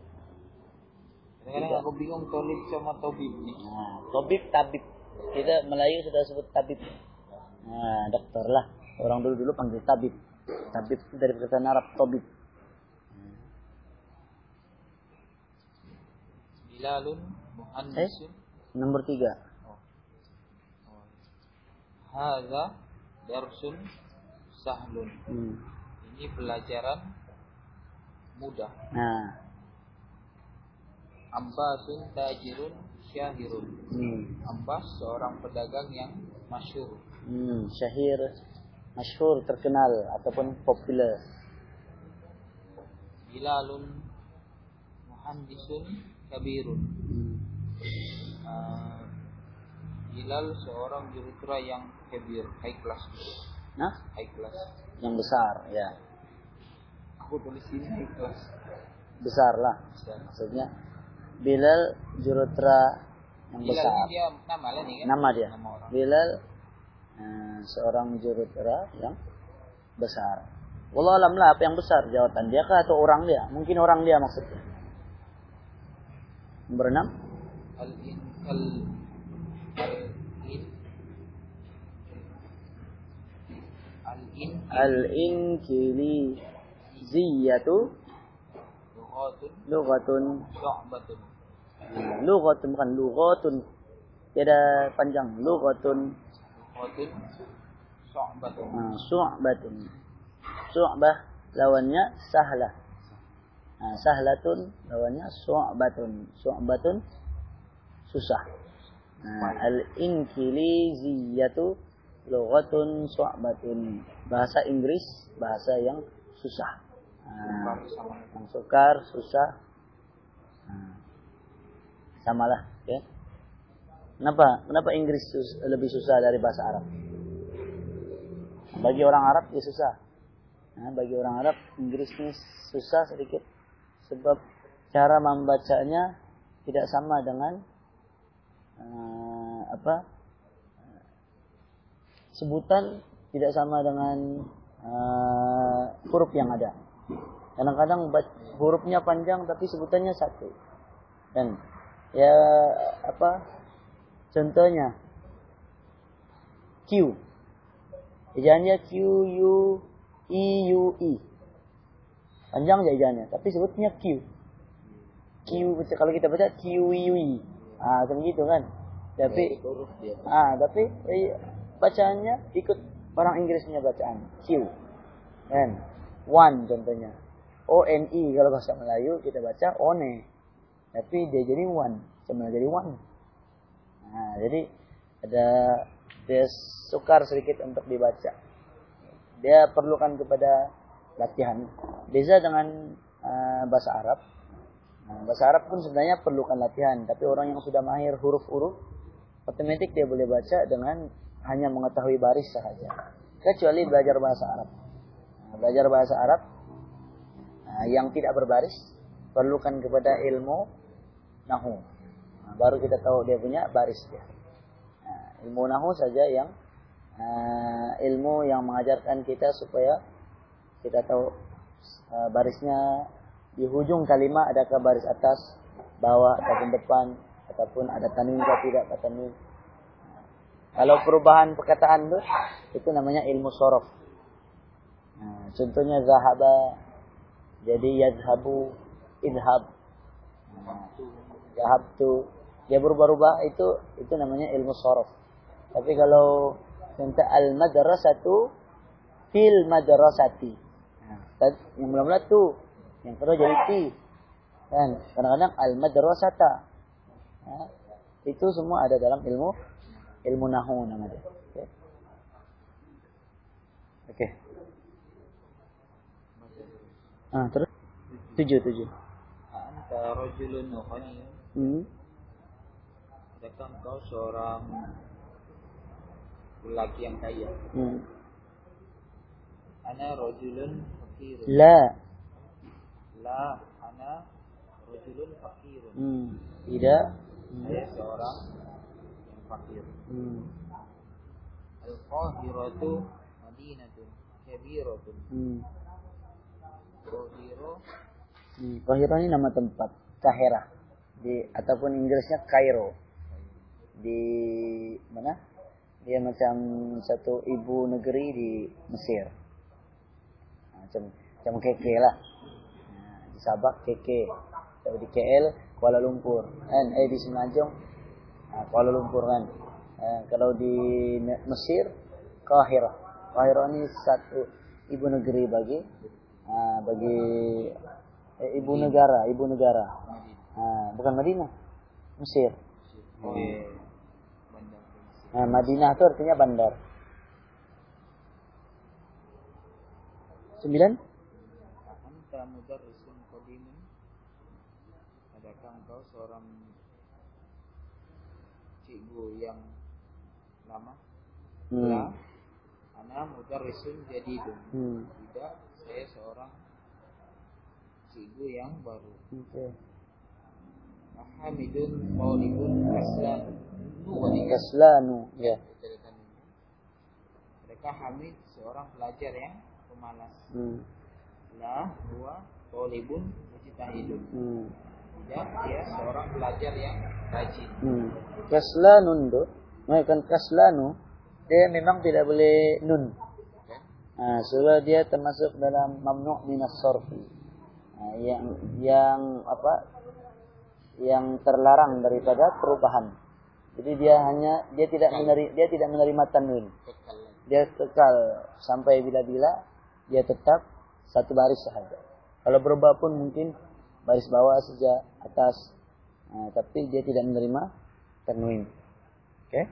kadang-kadang aku bingung tolib sama tabib nih. Nah, tabib tabib. Kita Melayu sudah sebut tabib. Nah, dokter lah. Orang dulu dulu panggil tabib. Tabib itu dari perkataan Arab tabib. Bilalun muhandisun. Nomor tiga. Hadza darsun sahlun. Hmm. Ini pelajaran mudah. Nah, Ambasun tajirun syahirun. hmm. Ambas seorang pedagang yang masyhur. Hmm. Syahir, masyhur, terkenal ataupun populer. Bilalun muhandisun kabirun. Hmm. Uh, Bilal seorang jurutra yang kabir, high class, Nah, high class. yang besar, ya. Aku tulis ini high class. Besar lah. Bisa. Maksudnya Bilal jurutra yang Bilal besar. dia nama lah nih kan? Nama dia. Nama orang. Bilal eh, seorang jurutera yang besar. Wallah alam lah apa yang besar jawatan dia kah atau orang dia? Mungkin orang dia maksudnya. Nomor enam. Al al al Al-inkili ziyatu syu'batun. lughatun. Bukan lughatun. Tiada panjang. Lughatun. Lughatun. Syu'batun. ah, su'batun. Su'bah lawannya sahlah. Nah, sahlatun lawannya su'batun. Su'batun susah. Nah, al-inkiliziyatu lughatun su'batun bahasa Inggris bahasa yang susah. Nah, yang sukar susah. Nah, samalah ya. Kenapa kenapa Inggris sus- lebih susah dari bahasa Arab? Bagi orang Arab ya susah. Nah, bagi orang Arab Inggris ini susah sedikit. Sebab cara membacanya tidak sama dengan eh, apa sebutan tidak sama dengan eh, huruf yang ada. Kadang-kadang hurufnya panjang tapi sebutannya satu. Dan ya apa contohnya Q. Ejaannya Q U I U I. Panjang aja ejaannya tapi sebutnya Q. Q kalau kita baca Q U I. Ah macam gitu kan. Tapi huruf dia. ah tapi eh, bacaannya ikut orang Inggrisnya bacaan. Q. Kan one contohnya. O N I kalau bahasa Melayu kita baca one. Tapi dia jadi one. Cuma jadi one. Nah jadi ada dia sukar sedikit untuk dibaca. Dia perlukan kepada latihan. Beza dengan eh, bahasa Arab. Nah, bahasa Arab pun sebenarnya perlukan latihan, tapi orang yang sudah mahir huruf-huruf, otomatis dia boleh baca dengan hanya mengetahui baris sahaja. Kecuali belajar bahasa Arab. Nah, belajar bahasa Arab nah, yang tidak berbaris, perlukan kepada ilmu nahu. Nah, baru kita tahu dia punya baris dia. Ilmu nahu saja yang ilmu yang mengajarkan kita supaya kita tahu uh, barisnya di hujung kalimat adakah baris atas, bawah ataupun depan ataupun ada tanwin atau tidak tanwin. Kalau perubahan perkataan itu itu namanya ilmu sorof. Nah, contohnya zahaba jadi yadhabu idhab. Nah, zahabtu dia berubah-ubah itu itu namanya ilmu sorof. Tapi kalau contoh al madrasatu fil madrasati. Nah, yang mula-mula tu yang kedua jadi ti. Kan? Kadang-kadang al madrasata. Ya, itu semua ada dalam ilmu ilmu nahu namanya. Oke. Oke. Ah, terus tujuh tujuh. Anta rajulun ghaniyun. Hmm. Adakah engkau seorang lelaki yang kaya? Hmm. Ana rajulun fakirun. La. La, ana rajulun fakirun. Hmm. Tidak. Saya seorang fakir. Hmm. Al-Qahiratu Madinatun Kabiratun. Hmm. Qahiro Hmm. Kahira ini nama tempat. Kahira. Di ataupun Inggrisnya Kairo. Di mana? Dia macam satu ibu negeri di Mesir. Nah, Macam macam keke lah. Nah, di Sabah keke. Kalau di KL Kuala Lumpur. Kan? Eh di Semenanjung nah, Kuala Lumpur kan. Eh, kalau di Me- Mesir Kahira. Kahira ini satu ibu negeri bagi ah, bagi eh, ibu negara, ibu negara. Ah, bukan Madinah. Mesir. Oh. Nah, Madinah itu artinya bandar. Sembilan? Anta mudarrisun qadimun. Adakah engkau seorang cikgu yang lama? Hmm. La. Ana mudarrisun jadidun. Hmm. Tidak, saya seorang cikgu yang baru. Oke. Hamidun Maulidun Kaslanu. Ya. Cerita ini. Mereka Hamid seorang pelajar yang pemalas Hmm. Lah dua Maulidun Mujtahidun Hmm. Tidak dia seorang pelajar yang rajin Hmm. Kaslanun tu. Bukan kaslanu. Dia memang tidak boleh nun. Nah, sebab dia termasuk dalam mamnu' minas sorfi. Nah, yang yang apa? Yang terlarang daripada perubahan. Jadi dia hanya dia tidak menerima dia tidak menerima tanwin. Dia kekal sampai bila-bila dia tetap satu baris sahaja. Kalau berubah pun mungkin baris bawah saja atas. Nah, tapi dia tidak menerima tanwin. Oke?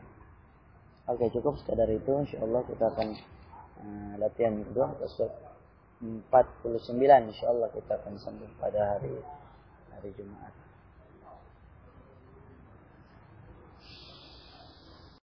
Oke, cukup sekadar itu. Insyaallah kita akan eh, latihan kedua episode 49 insyaallah kita akan sambung pada hari hari Jumat.